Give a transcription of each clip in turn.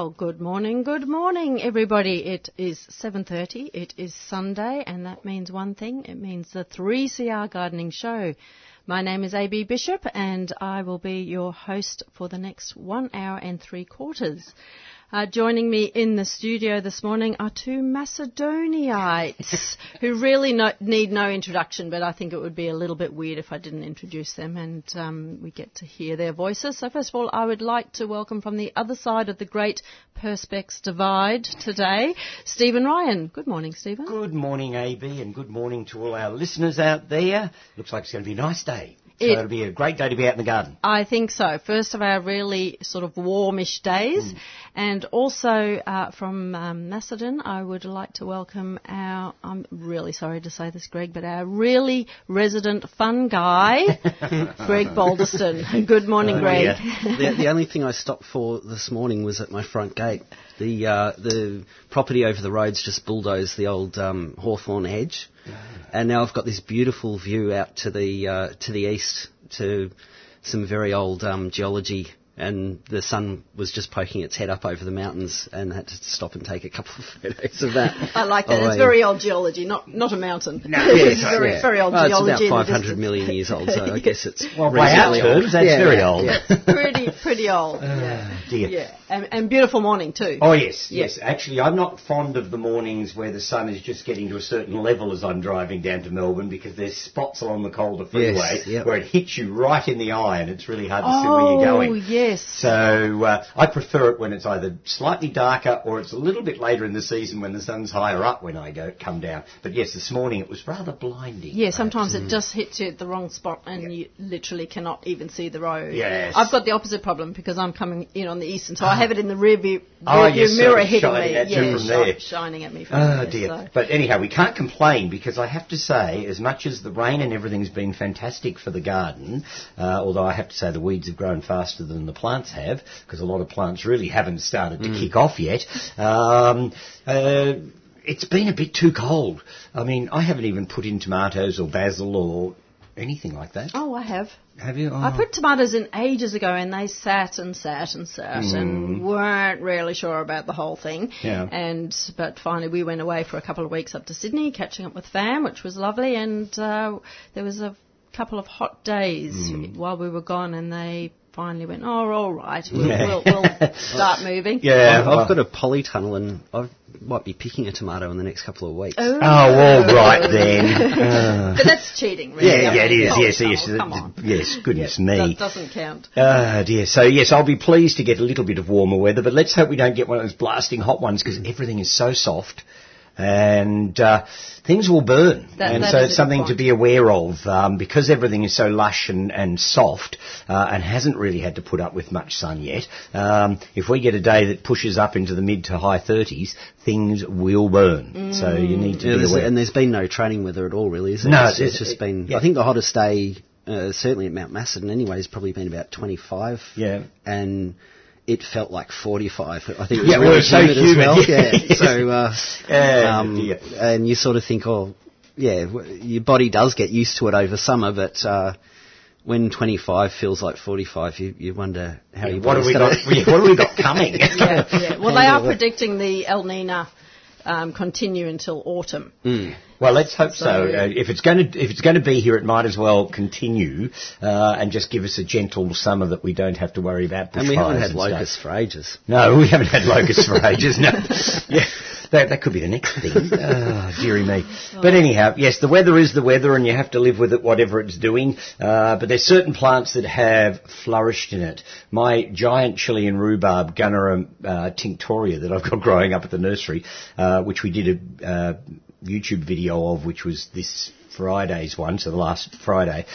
Well, good morning, good morning, everybody. It is 7.30, it is Sunday, and that means one thing. It means the 3CR Gardening Show. My name is AB Bishop, and I will be your host for the next one hour and three quarters. Uh, joining me in the studio this morning are two Macedoniites who really no, need no introduction, but I think it would be a little bit weird if I didn't introduce them and um, we get to hear their voices. So first of all, I would like to welcome from the other side of the great Perspex divide today, Stephen Ryan. Good morning, Stephen. Good morning, AB, and good morning to all our listeners out there. Looks like it's going to be a nice day. So It- it, will be a great day to be out in the garden. I think so. First of our really sort of warmish days. And also uh, from um, Macedon, I would like to welcome our, I'm really sorry to say this, Greg, but our really resident fun guy, Greg Balderston. Good morning, Greg. the, the only thing I stopped for this morning was at my front gate. The uh, the property over the road's just bulldozed the old um, hawthorn hedge, and now I've got this beautiful view out to the uh, to the east to some very old um, geology. And the sun was just poking its head up over the mountains, and I had to stop and take a couple of photos of that. I like that. Oh, it's very old geology, not not a mountain. No, it's yes, very, Yeah. very old Well, geology. It's about the 500 distance. million years old, so I guess it's Well, by our terms, old. that's Yeah, very old. yeah. pretty, pretty old. yeah. Dear. Yeah, and, and beautiful morning too. Oh yes, Yeah. yes. Actually, I'm not fond of the mornings where the sun is just getting to a certain level as I'm driving down to Melbourne because there's spots along the Calder freeway Yes, yep. where it hits you right in the eye and it's really hard to see where you're Oh, going. yes. So uh, I prefer it when it's either slightly darker or it's a little bit later in the season when the sun's higher up when I go come down. But yes, this morning it was rather blinding. Yeah, sometimes it just hits you at the wrong spot and you literally cannot even see the road. Yes. I've got the opposite problem because I'm coming in on the eastern, so I have it in the rear view, Oh, rear view yes, mirror hitting shining me. at you yeah, from there. shining at me from Oh there. dear. so- But anyhow, we can't complain because I have to say, as much as the rain and everything's been fantastic for the garden, uh, although I have to say the weeds have grown faster than the plants have, because a lot of plants really haven't started to kick off yet. Um, uh, it's been a bit too cold. I mean, I haven't even put in tomatoes or basil or anything like that. Oh, I have. Have you? I Oh. put tomatoes in ages ago and they sat and sat and sat and weren't really sure about the whole thing. Mm. Yeah. And but finally we went away for a couple of weeks up to Sydney, catching up with fam, which was lovely. And uh, there was a couple of hot days Mm. while we were gone, and they finally went, "Oh, all right, we'll, we'll, we'll start moving." Yeah, I've, I've got a polytunnel and I might be picking a tomato in the next couple of weeks. Oh, Oh, all right then. Uh, but that's cheating, really. yeah, yeah, it is. Oh, Yes, oh, yes, Come on. yes. Goodness That me. That doesn't count. Ah, dear. So, yes, I'll be pleased to get a little bit of warmer weather, but let's hope we don't get one of those blasting hot ones because everything is so soft and uh, things will burn. That- and that so it's something point. to be aware of um, because everything is so lush and, and soft uh, and hasn't really had to put up with much sun yet. Um, if we get a day that pushes up into the mid to high 30s, things will burn. So you need to Yeah, be there's- aware. and there's been no training weather at all, really, is there? No, it's, it- it's just it- been. yeah. I think the hottest day, uh, certainly at Mount Macedon, anyway, has probably been about 25. Yeah. and it felt like 45. I think it was Yeah, well, really it's so humid, as humid, well. yeah. Yeah. so, uh, Yeah, um, dear. and you sort of think, oh, yeah, your body does get used to it over summer, but. Uh, when 25 feels like 45, you, you wonder how you what have we got? What have we got coming? yeah, yeah. Well, they are predicting the El Nino um, continue until autumn. Well, let's hope so. So- Uh, if it's going to if it's going to be here, it might as well continue uh, and just give us a gentle summer that we don't have to worry about. And we haven't had locusts for ages. No, we haven't had locusts for ages. No, yeah, that that could be the next thing. Oh, dearie me. But anyhow, yes, the weather is the weather, and you have to live with it, whatever it's doing. Uh, but there's certain plants that have flourished in it. My giant Chilean rhubarb, Gunnera uh, tinctoria, that I've got growing up at the nursery, uh, which we did a uh, YouTube video of, which was this Friday's one, so the last Friday.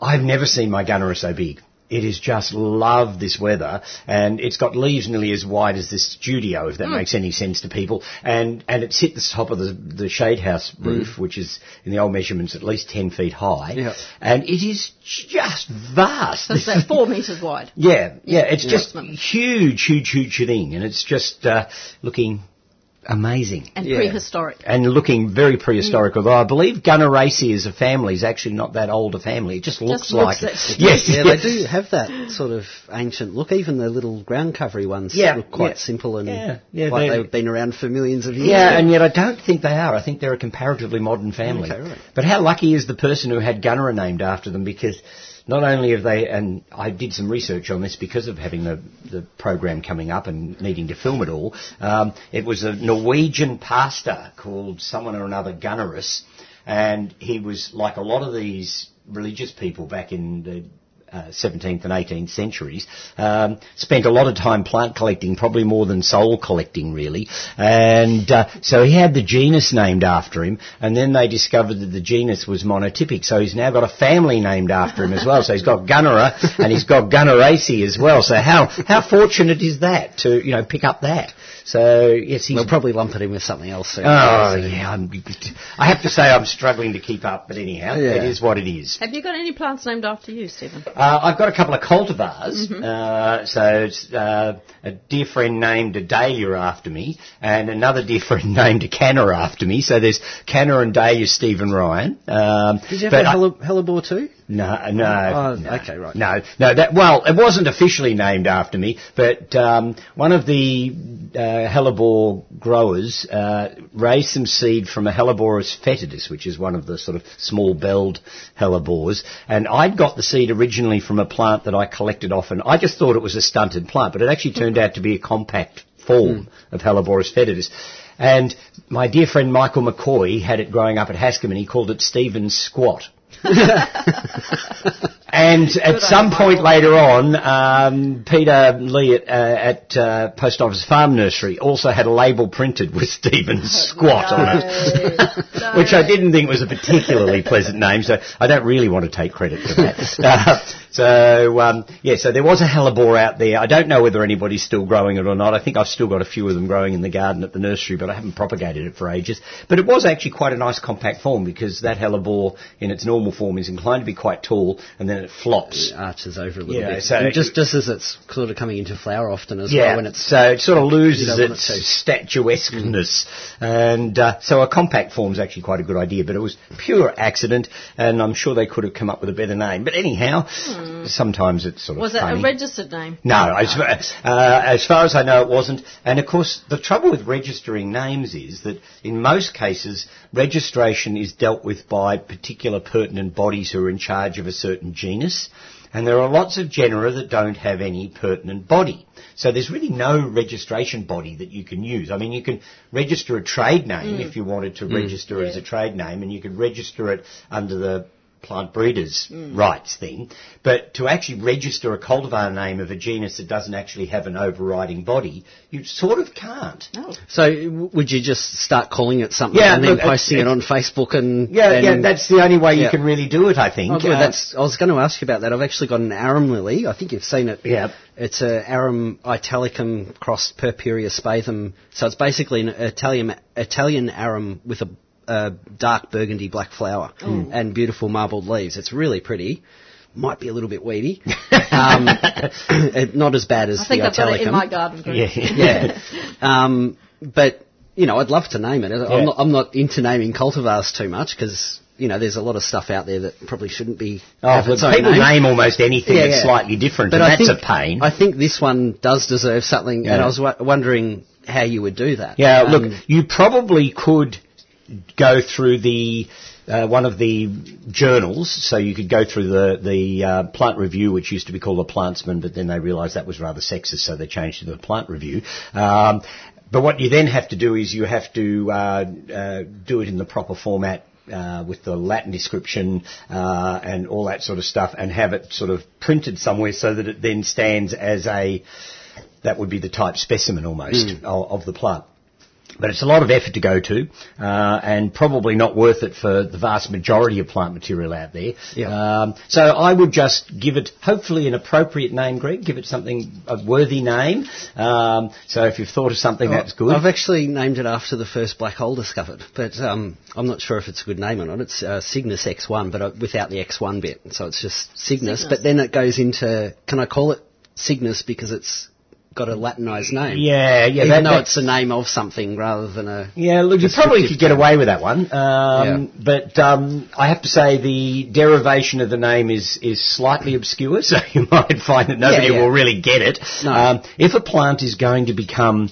I've never seen my Gunnera so big. It is just love this weather, and it's got leaves nearly as wide as this studio, if that makes any sense to people. And and it's hit the top of the the shade house roof, which is in the old measurements at least ten feet high. Yeah. And it is just vast. So it's about four metres wide. yeah, yeah, it's just huge, huge, huge thing, and it's just uh, looking amazing. And Yeah. prehistoric. And looking very prehistoric, mm. although I believe Gunneraceae as a family is actually not that old a family. It just looks looks like it. it. Yes, Yeah, they do have that sort of ancient look. Even the little ground covery ones Yeah, look quite yeah. simple and Yeah, yeah, like they- they've been around for millions of years. Yeah, and yet I don't think they are. I think they're a comparatively modern family. Okay, right. But how lucky is the person who had Gunnera named after them? Because not only have they, and I did some research on this because of having the, the program coming up and needing to film it all. Um, it was a Norwegian pastor called someone or another Gunnerus, and he was like a lot of these religious people back in the uh, 17th and 18th centuries, um, spent a lot of time plant collecting, probably more than soul collecting, really. And uh, so he had the genus named after him, and then they discovered that the genus was monotypic. So he's now got a family named after him as well. So he's got Gunnera and he's got Gunneraceae as well. So how how fortunate is that to you know pick up that? So yes, he's They'll probably lump it in with something else soon. Oh yeah, I'm, I have to say I'm struggling to keep up, but anyhow, Yeah. it is what it is. Have you got any plants named after you, Stephen? Uh, I've got a couple of cultivars. Uh, so it's uh, a dear friend named Dahlia after me, and another dear friend named Canna after me. So there's Canna and Dahlia Stephen Ryan. Um, Did you have a hellebore too? No, no, Oh, no. okay, right. No, no. That well, it wasn't officially named after me, but um, one of the uh, hellebore growers uh, raised some seed from a Helleborus foetidus, which is one of the sort of small-belled hellebores, and I'd got the seed originally from a plant that I collected off, and I just thought it was a stunted plant, but it actually turned out to be a compact form of Helleborus foetidus. And my dear friend Michael McCoy had it growing up at Hascombe, and he called it Stephen's squat. And at some point later on, um, Peter Lee at, uh, at uh, Post Office Farm Nursery also had a label printed with Stephen's squat on it, which I didn't think was a particularly pleasant name, so I don't really want to take credit for that. Uh, so, um, yeah, so there was a hellebore out there. I don't know whether anybody's still growing it or not. I think I've still got a few of them growing in the garden at the nursery, but I haven't propagated it for ages. But it was actually quite a nice compact form because that hellebore in its normal form is inclined to be quite tall and then it flops. Arches over a little Yeah, bit. so And just just as it's sort of coming into flower often as Yeah, well when it's so it sort of loses don't want its it to. statuesqueness, and uh, so a compact form is actually quite a good idea. But it was pure accident, and I'm sure they could have come up with a better name. But anyhow, Mm-hmm. sometimes it's sort of Was it funny. a registered name? No, as, uh, as far as I know, it wasn't. And of course, the trouble with registering names is that in most cases, registration is dealt with by particular pertinent bodies who are in charge of a certain genus. And there are lots of genera that don't have any pertinent body. So there's really no registration body that you can use. I mean, you can register a trade name mm. if you wanted to mm. register as a trade name, and you could register it under the plant breeders' rights thing. But to actually register a cultivar name of a genus that doesn't actually have an overriding body, you sort of can't. No. So w- would you just start calling it something Yeah, and then look, it- posting it, it- on Facebook and Yeah, and yeah, that's the only way you can really do it, I think. Oh. Uh, That's. I was going to ask you about that. I've actually got an arum lily. I think you've seen it. Yeah. It's a arum italicum crossed purpureospathum. So it's basically an Italian Italian arum with a, a dark burgundy black flower and beautiful marbled leaves. It's really pretty. Might be a little bit weedy. um, not as bad as I think the I've got it in my garden. group. yeah. yeah. Um, but you know, I'd love to name it. I'm, not, I'm not into naming cultivars too much because you know there's a lot of stuff out there that probably shouldn't be. Oh, its own people name. name almost anything Yeah, that's yeah. slightly different, But and I that's think, a pain. I think this one does deserve something, and I was w- wondering how you would do that. Yeah, Um, look, you probably could go through the uh, one of the journals, so you could go through the the uh, Plant Review, which used to be called the Plantsman, but then they realised that was rather sexist, so they changed to the Plant Review. Um, but what you then have to do is you have to uh, uh, do it in the proper format uh, with the Latin description uh, and all that sort of stuff, and have it sort of printed somewhere so that it then stands as a that would be the type specimen almost of, of the plant. But it's a lot of effort to go to, uh, and probably not worth it for the vast majority of plant material out there. Yeah. Um, so I would just give it, hopefully, an appropriate name, Greg. Give it something a worthy name. Um, so if you've thought of something, that's good. I've actually named it after the first black hole discovered, but um, I'm not sure if it's a good name or not. It's uh, Cygnus X1, but uh, without the X1 bit. So it's just Cygnus, Cygnus. but then it goes into, can I call it Cygnus because it's got a Latinised name. Yeah, yeah. Even that- though it's the name of something rather than a. Yeah, look, you probably could get away with that one. Um, But um, I have to say the derivation of the name is, is slightly obscure, so you might find that nobody Yeah, yeah. will really get it. No. Um, if a plant is going to become,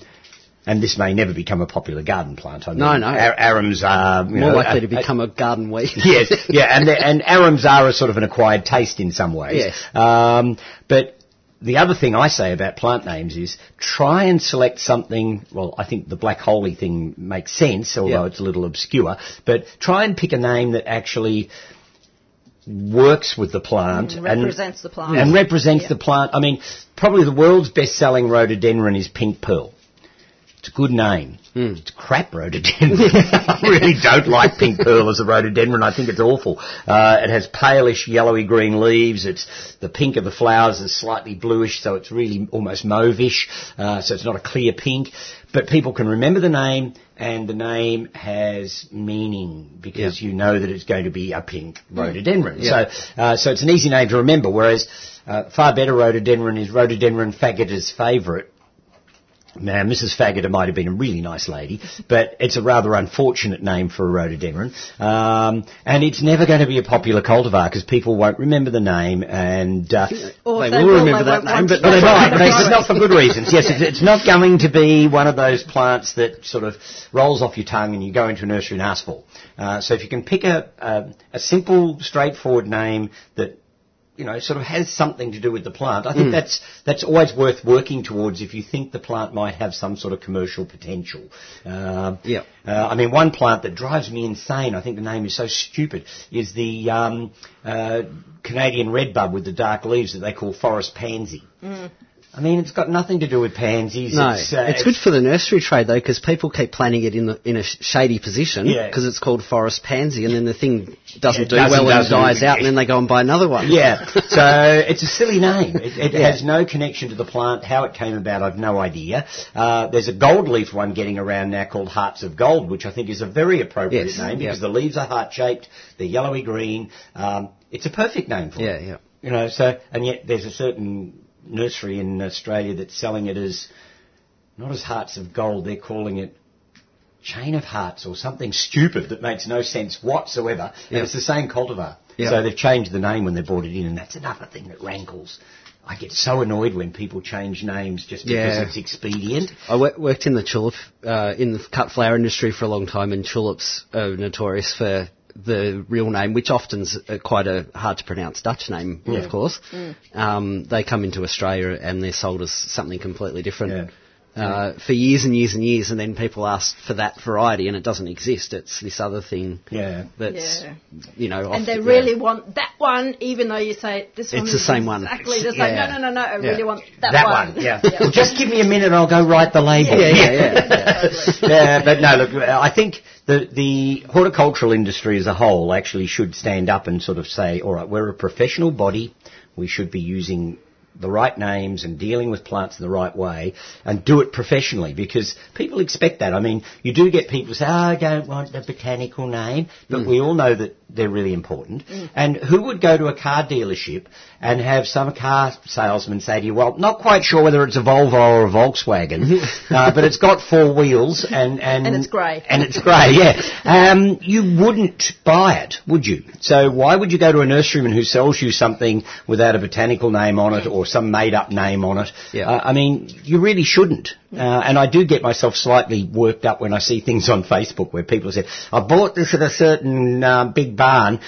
and this may never become a popular garden plant, I mean, No, no. ar- arums are you More know, likely a- to become a garden weed. yes, yeah, and and arums are a sort of an acquired taste in some ways. Yes. Um, but the other thing I say about plant names is try and select something. Well, I think the black holy thing makes sense, although Yeah. it's a little obscure. But try and pick a name that actually works with the plant and represents the plant. and represents Yeah. the plant. I mean, probably the world's best-selling rhododendron is pink pearl. It's a good name. It's crap rhododendron. I really don't like pink pearl as a rhododendron. I think it's awful. Uh, it has palish yellowy green leaves. It's the pink of the flowers is slightly bluish, so it's really almost mauvish. Uh, so it's not a clear pink. But people can remember the name, and the name has meaning because you know that it's going to be a pink rhododendron. Yeah. So, uh, so it's an easy name to remember. Whereas uh, far better rhododendron is rhododendron Fagetter's favourite. Now, Mrs. Fagetter might have been a really nice lady, but it's a rather unfortunate name for a rhododendron. Um, and it's never going to be a popular cultivar because people won't remember the name and... Uh, They if will remember they that name, but but they might, but it's not for good reasons. Yes, it's, it's not going to be one of those plants that sort of rolls off your tongue and you go into a nursery and ask for. Uh, so if you can pick a, a, a simple, straightforward name that you know, sort of has something to do with the plant. I think that's that's always worth working towards if you think the plant might have some sort of commercial potential. Um, Yep. uh, I mean, one plant that drives me insane, I think the name is so stupid, is the um, uh, Canadian redbud with the dark leaves that they call forest pansy. I mean, it's got nothing to do with pansies. No, it's, it's, uh, good for the nursery trade though, because people keep planting it in the in a sh- shady position Yeah. because it's called forest pansy, and then the thing doesn't It do doesn't- well and doesn't- dies out, and then they go and buy another one. Yeah, so it's a silly name. It, it Yeah. has no connection to the plant. How it came about, I've no idea. Uh, there's a gold leaf one getting around now called Hearts of Gold, which I think is a very appropriate Yes, name yeah. because the leaves are heart shaped, they're yellowy green. Um, it's a perfect name for yeah, it. yeah. You know, so and yet there's a certain nursery in Australia that's selling it as not as Hearts of Gold. They're calling it Chain of Hearts or something stupid that makes no sense whatsoever. And it's the same cultivar. Yeah. So they've changed the name when they brought it in, and that's another thing that rankles. I get so annoyed when people change names just because Yeah. it's expedient. I worked in the tulip, uh, in the cut flower industry for a long time, and tulips are notorious for the real name, which often's quite a hard to pronounce Dutch name, of course. Um, they come into Australia and they're sold as something completely different. Uh, for years and years and years, and then people ask for that variety, and it doesn't exist. It's this other thing Yeah. that's, Yeah. you know, And they often- really want that one, even though you say this one It's is the same one. exactly the same. Yeah. No, no, no, no. I Yeah. really want that, one. That one. one, yeah. Well, just give me a minute and I'll go write the label. Yeah, yeah, yeah. yeah, but no, look, I think the, the horticultural industry as a whole actually should stand up and sort of say, all right, we're a professional body. We should be using the right names and dealing with plants in the right way and do it professionally because people expect that. I mean, you do get people say, oh, I don't want the botanical name, but we all know that they're really important. And who would go to a car dealership and have some car salesman say to you, well, not quite sure whether it's a Volvo or a Volkswagen, uh, but it's got four wheels and... And, And it's grey. And it's grey, yeah. Um, you wouldn't buy it, would you? So why would you go to a nurseryman who sells you something without a botanical name on it or some made-up name on it? Yeah. Uh, I mean, you really shouldn't. Uh, and I do get myself slightly worked up when I see things on Facebook where people say, I bought this at a certain uh, big barn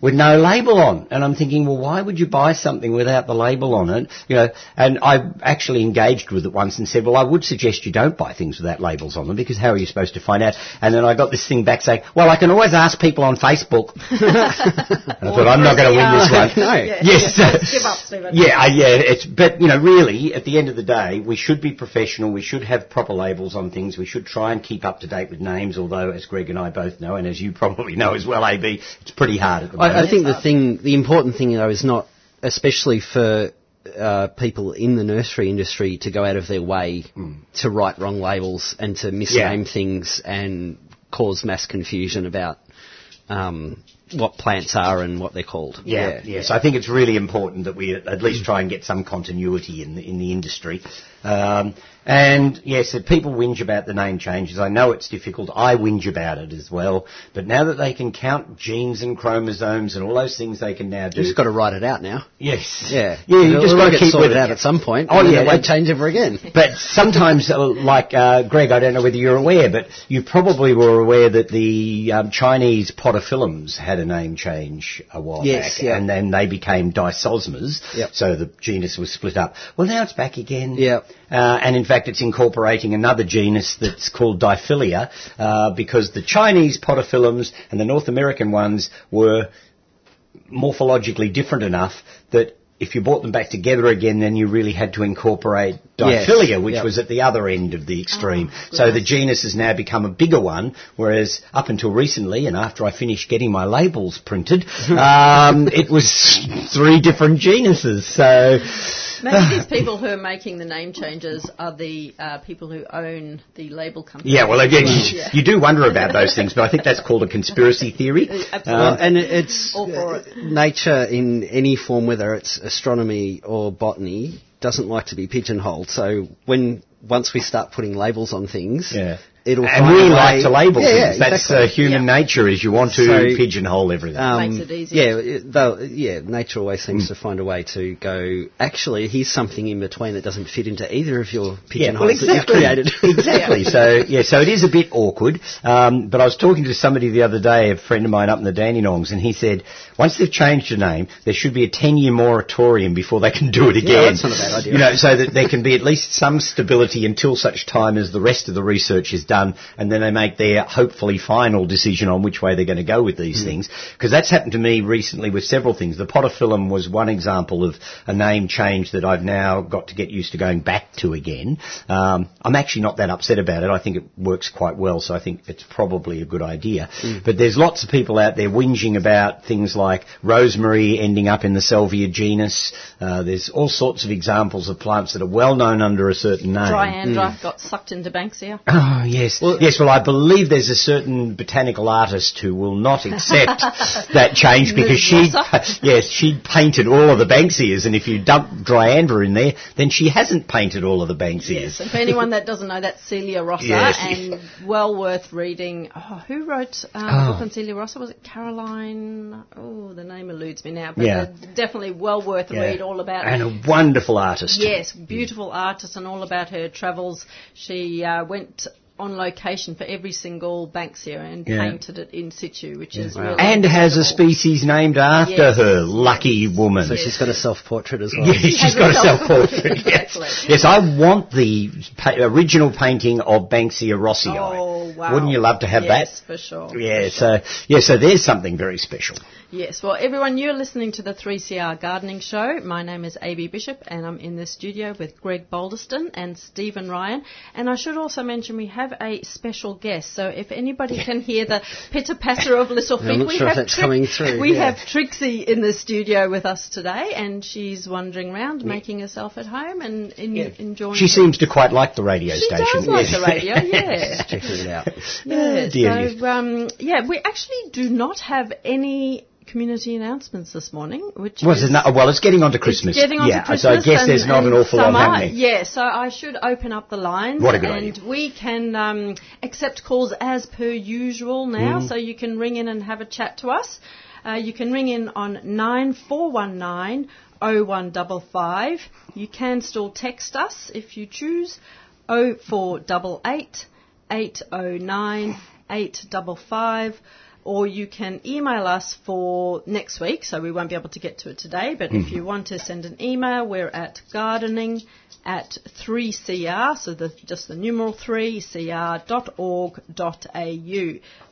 with no label on. And I'm thinking, well, why would you buy something without the label on it? You know, and I actually engaged with it once and said, well, I would suggest you don't buy things without labels on them because how are you supposed to find out? And then I got this thing back saying, well, I can always ask people on Facebook. I thought, I'm not going to win this one. No. Yeah, Yes. yeah, give up, Stephen. Yeah, yeah. It's but you know, really, at the end of the day, we should be professional. We should have proper labels on things. We should try and keep up to date with names. Although, as Greg and I both know, and as you probably know as well, AB, it's pretty hard at the moment. I, I think the thing, the important thing though, is not, especially for uh, people in the nursery industry, to go out of their way to write wrong labels and to misname things and cause mass confusion about um, what plants are and what they're called. Yeah, yes. I think it's really important that we at least try and get some continuity in the, in the industry. Um, and yes, people whinge about the name changes. I know it's difficult. I whinge about it as well. But now that they can count genes and chromosomes and all those things they can now do. You've just got to write it out now. Yes. Yeah. Yeah, you just got to keep with it. out at some point. Oh, yeah, it won't change ever again. But sometimes, uh, like uh, Greg, I don't know whether you're aware, but you probably were aware that the um, Chinese podophyllums had a name change a while Yes, back, yeah. and then they became Dysosmas, Yep. so the genus was split up. Well, now it's back again. Yep. Uh, and in fact, it's incorporating another genus that's called Diphylleia, uh, because the Chinese podophyllums and the North American ones were morphologically different enough that if you brought them back together again, then you really had to incorporate Yes. Which Yep. was at the other end of the extreme. Oh, so the genus has now become a bigger one, whereas up until recently, and after I finished getting my labels printed, um, it was three different genuses. So Maybe these people who are making the name changes are the uh, people who own the label company. yeah, well, again, you, Yeah. you do wonder about those things, but I think that's called a conspiracy theory. Absolutely. Well, and it's All for uh, nature in any form, whether it's astronomy or botany, doesn't like to be pigeonholed. So when once we start putting labels on things, Yeah. It'll and find we a way- like to label Yeah, yeah, things. That's exactly. uh, human Yeah. nature, is you want to So, pigeonhole everything. Um, Makes it easy. Yeah, it- yeah. Nature always seems to find a way to go. Actually, here's something in between that doesn't fit into either of your pigeonholes that you've created. exactly. So yeah, so it is a bit awkward. Um, but I was talking to somebody the other day, a friend of mine up in the Dandenongs, and he said once they've changed the name, there should be a ten-year moratorium before they can do it again. that's not a bad idea. You know, so that there can be at least some stability until such time as the rest of the research is done, and then they make their hopefully final decision on which way they're going to go with Hmm. these things. Because that's happened to me recently with several things. The podophyllum was one example of a name change that I've now got to get used to going back to again. Um, I'm actually not that upset about it. I think it works quite well, so I think it's probably a good idea. Hmm. But there's lots of people out there whinging about things like rosemary ending up in the salvia genus. Uh, there's all sorts of examples of plants that are well known under a certain name. Dryandra got sucked into Banksia. Oh yes, yes. Well, I believe there's a certain botanical artist who will not accept that change because she, yes, she painted all of the Banksias, and if you dump Dryandra in there, then she hasn't painted all of the Banksias. Yes, and for anyone that doesn't know, that's Celia Rosser, Yes. and well worth reading. Oh, who wrote um, Oh. book on Celia Rosser? Was it Caroline? Oh, the name eludes me now, but Yeah. definitely well worth a Yeah. read. All about and a wonderful artist. Yes, beautiful artist and all about her travels. She uh, went on location for every single Banksia and Yeah. painted it in situ, which is really And has a species named after Yes. her. Lucky woman. So she's got a self-portrait as well. Yeah, she's got a a self-portrait. self-portrait, Yes. exactly. yes, I want the pa- original painting of Banksia Rossii. Oh, wow. Wouldn't you love to have yes, that? for sure. Yeah, for sure. so yeah, so there's something very special. Yes, well, everyone, you're listening to the 3CR Gardening Show. My name is AB Bishop, and I'm in the studio with Greg Balderston and Stephen Ryan. And I should also mention we have a special guest. So if anybody can hear the pitter patter of little feet, we sure have coming through, We yeah. have Trixie in the studio with us today, and she's wandering around, making herself at home and in, enjoying. She seems to quite like the radio She station. does like the radio, yeah. Checking it out. Yeah, Oh, so um, yeah, we actually do not have any community announcements this morning, which Well, is it's not- well, it's getting on to Christmas. It's getting on yeah, to Christmas. so I guess and, there's not an awful lot happening. Yeah, so I should open up the lines. What a good and idea. we can um, accept calls as per usual now, Mm. so you can ring in and have a chat to us. Uh, you can ring in on 9419 0155. You can still text us if you choose 0488 809 855 or you can email us for next week, so we won't be able to get to it today, but if you want to send an email, we're at gardening at 3cr, so the, just the numeral 3, cr.org.au.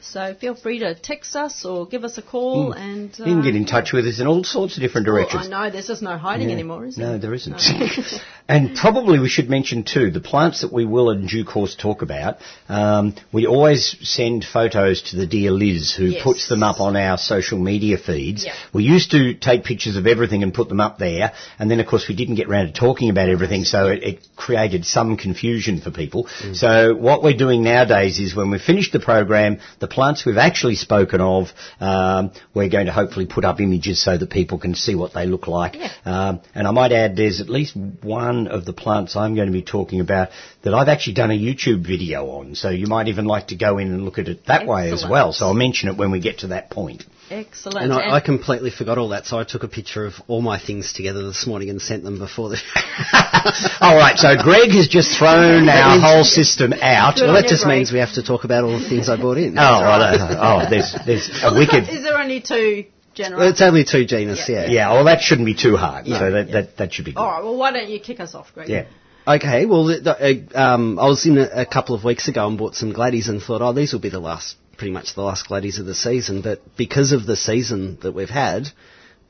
So feel free to text us or give us a call and... You can uh, get in touch with us in all sorts of different well, directions. I know, there's just no hiding anymore, is there? No, there? isn't. and probably we should mention too, the plants that we will in due course talk about, um, we always send photos to the dear Liz who Yes. puts them up on our social media feeds. Yeah. We used to take pictures of everything and put them up there, and then of course we didn't get around to talking about everything, so it, it created some confusion for people. So what we're doing nowadays is when we finish the program, the plants we've actually spoken of, um, we're going to hopefully put up images so that people can see what they look like. Yeah. Um, and I might add, there's at least one of the plants I'm going to be talking about that I've actually done a YouTube video on. So you might even like to go in and look at it that way as well. So I'll mention it when we get to that point. Excellent. And I, I completely forgot all that, so I took a picture of all my things together this morning and sent them before the. All right, so Greg has just thrown our whole system out. Good well, on that just Greg. means we have to talk about all the things I bought in. Oh, right. oh, there's there's a wicked. Is there only two general? Well, it's only two genus, yeah. Yeah, well, that shouldn't be too hard. So that, that that should be good. All right. Well, why don't you kick us off, Greg? Yeah. Okay, well, the, the, uh, um, I was in a, a couple of weeks ago and bought some gladdies and thought, oh, these will be the last, pretty much the last gladdies of the season. But because of the season that we've had,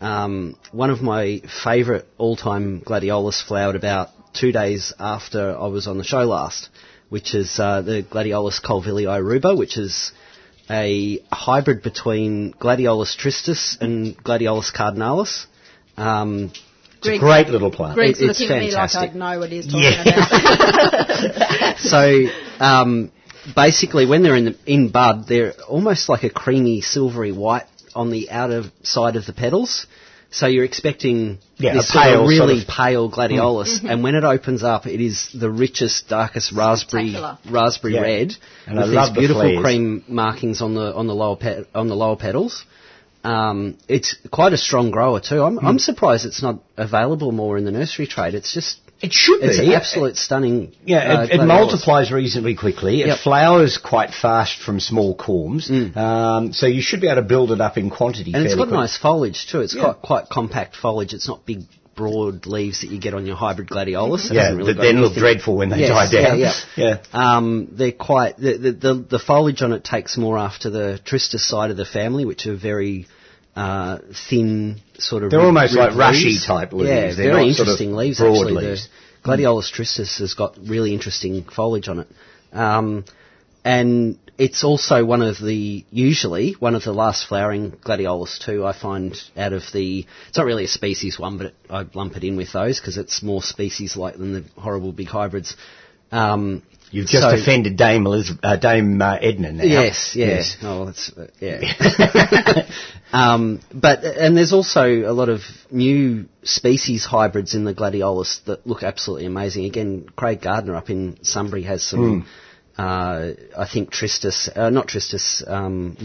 um, one of my favourite all-time gladiolus flowered about two days after I was on the show last, which is uh, the gladiolus colvillei ruba, which is a hybrid between gladiolus tristis and gladiolus cardinalis. Um, It's a great little plant. Greg's It- it's looking at me like fantastic. I'd know what he's talking Yeah. about. so um, basically, when they're in the, in bud, they're almost like a creamy, silvery white on the outer side of the petals. So you're expecting Yeah, this a sort pale of sort really of- pale gladiolus, and when it opens up, it is the richest, darkest raspberry raspberry Yeah. red, And with love these beautiful flares. cream markings on the on the lower pet, on the lower petals. Um, it's quite a strong grower too. I'm, Hmm. I'm surprised it's not available more in the nursery trade. It's just It should it's be. an absolute stunning. Yeah, uh, it, it multiplies reasonably quickly. It Yep. flowers quite fast from small corms, um, so you should be able to build it up in quantity. And it's got quick. nice foliage too. It's Yeah. got quite compact foliage. It's not big, broad leaves that you get on your hybrid gladiolus. It Yeah, really that got then look dreadful when they Yes, die down. Yeah, yeah. yeah. Um, they're quite the, the the the foliage on it takes more after the tristis side of the family, which are very uh, thin, sort of. They're rib- almost ribbed like rushy type leaves. Yeah, They're very not sort of interesting leaves. broad Actually, leaves. the gladiolus tristis has got really interesting foliage on it. Um, and it's also one of the usually one of the last flowering gladiolus too. I find out of the it's not really a species one, but it, I lump it in with those because it's more species like than the horrible big hybrids. Um, You've just so- offended Dame Elizabeth, uh, Dame uh, Edna now. Yes, yeah. Oh, that's uh, yeah. um, but and there's also a lot of new species hybrids in the gladiolus that look absolutely amazing. Again, Craig Gardner up in Sunbury has some. Uh, I think Tristis, uh, not Tristis, um,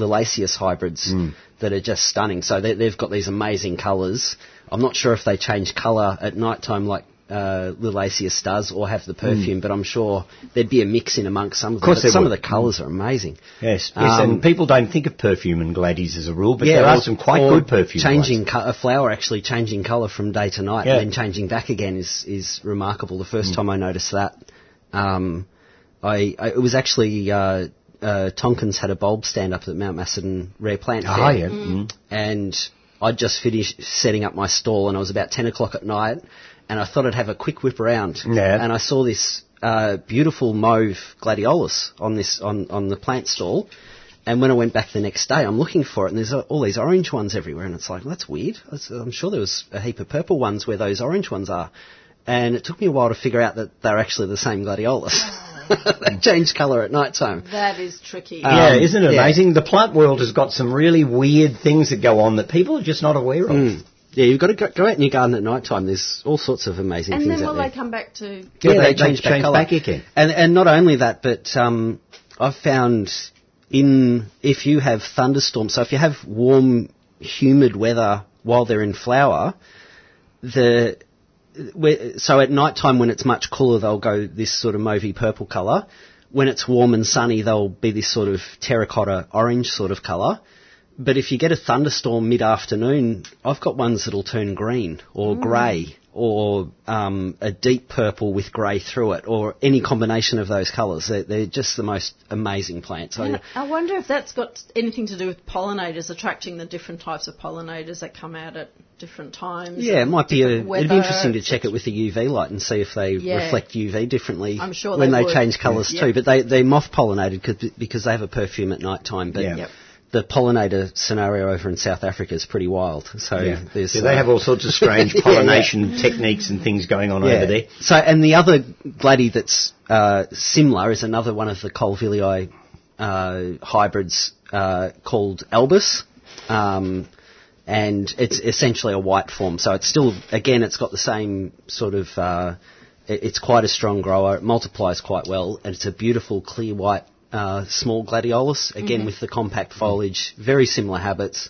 hybrids that are just stunning. So they, they've got these amazing colours. I'm not sure if they change colour at night time like uh, Liliaceus does or have the perfume, but I'm sure there'd be a mix in amongst some of them. course But there some would. of the colours are amazing. Yes, yes, Um, and people don't think of perfume and gladdies as a rule, but there are some quite good perfume. Changing co- a flower actually changing colour from day to night Yeah. and then changing back again is is remarkable. The Mm. first time I noticed that, um, I, I it was actually uh, uh, Tonkins had a bulb stand up at Mount Macedon Rare Plant Ah, Fair, yeah. Mm. and I'd just finished setting up my stall, and it was about ten o'clock at night, and I thought I'd have a quick whip around, Yeah. and I saw this uh, beautiful mauve gladiolus on this on on the plant stall. And when I went back the next day, I'm looking for it, and there's all these orange ones everywhere, and it's like, well, that's weird. I'm sure there was a heap of purple ones where those orange ones are. And it took me a while to figure out that they're actually the same gladiolus. they change colour at night time. that is tricky. Yeah, Um, isn't it yeah. amazing? The plant world has got some really weird things that go on that people are just not aware of. Mm. Yeah, you've got to go, go out in your garden at night time. There's all sorts of amazing and things And then out will there. they come back to? Yeah, Yeah, they, they- change, they back, change back again. And and not only that, but um, I've found in if you have thunderstorms, so if you have warm, humid weather while they're in flower, the so at night time when it's much cooler, they'll go this sort of mauvey purple colour. When it's warm and sunny, they'll be this sort of terracotta orange sort of colour. But if you get a thunderstorm mid-afternoon, I've got ones that'll turn green or grey or um, a deep purple with grey through it or any combination of those colours. They're, they're just the most amazing plants. I- I wonder if that's got anything to do with pollinators attracting the different types of pollinators that come out at different times. yeah, it might be a. It'd be interesting to check it with the UV light and see if they Yeah. reflect UV differently I'm sure when they they, change colours Yeah. too. But they they moth pollinated because they have a perfume at night time. But Yeah. Yep. The pollinator scenario over in South Africa is pretty wild. So Yeah. there's Yeah, they uh, have all sorts of strange Yeah, yeah. pollination techniques and things going on over there. So, and the other glady that's uh, similar is another one of the Colvillei uh, hybrids uh, called Albus. Um, and it's essentially a white form. So it's still, again, it's got the same sort of, uh, it- it's quite a strong grower. It multiplies quite well, and it's a beautiful clear white uh, small gladiolus. Again, with the compact foliage, very similar habits,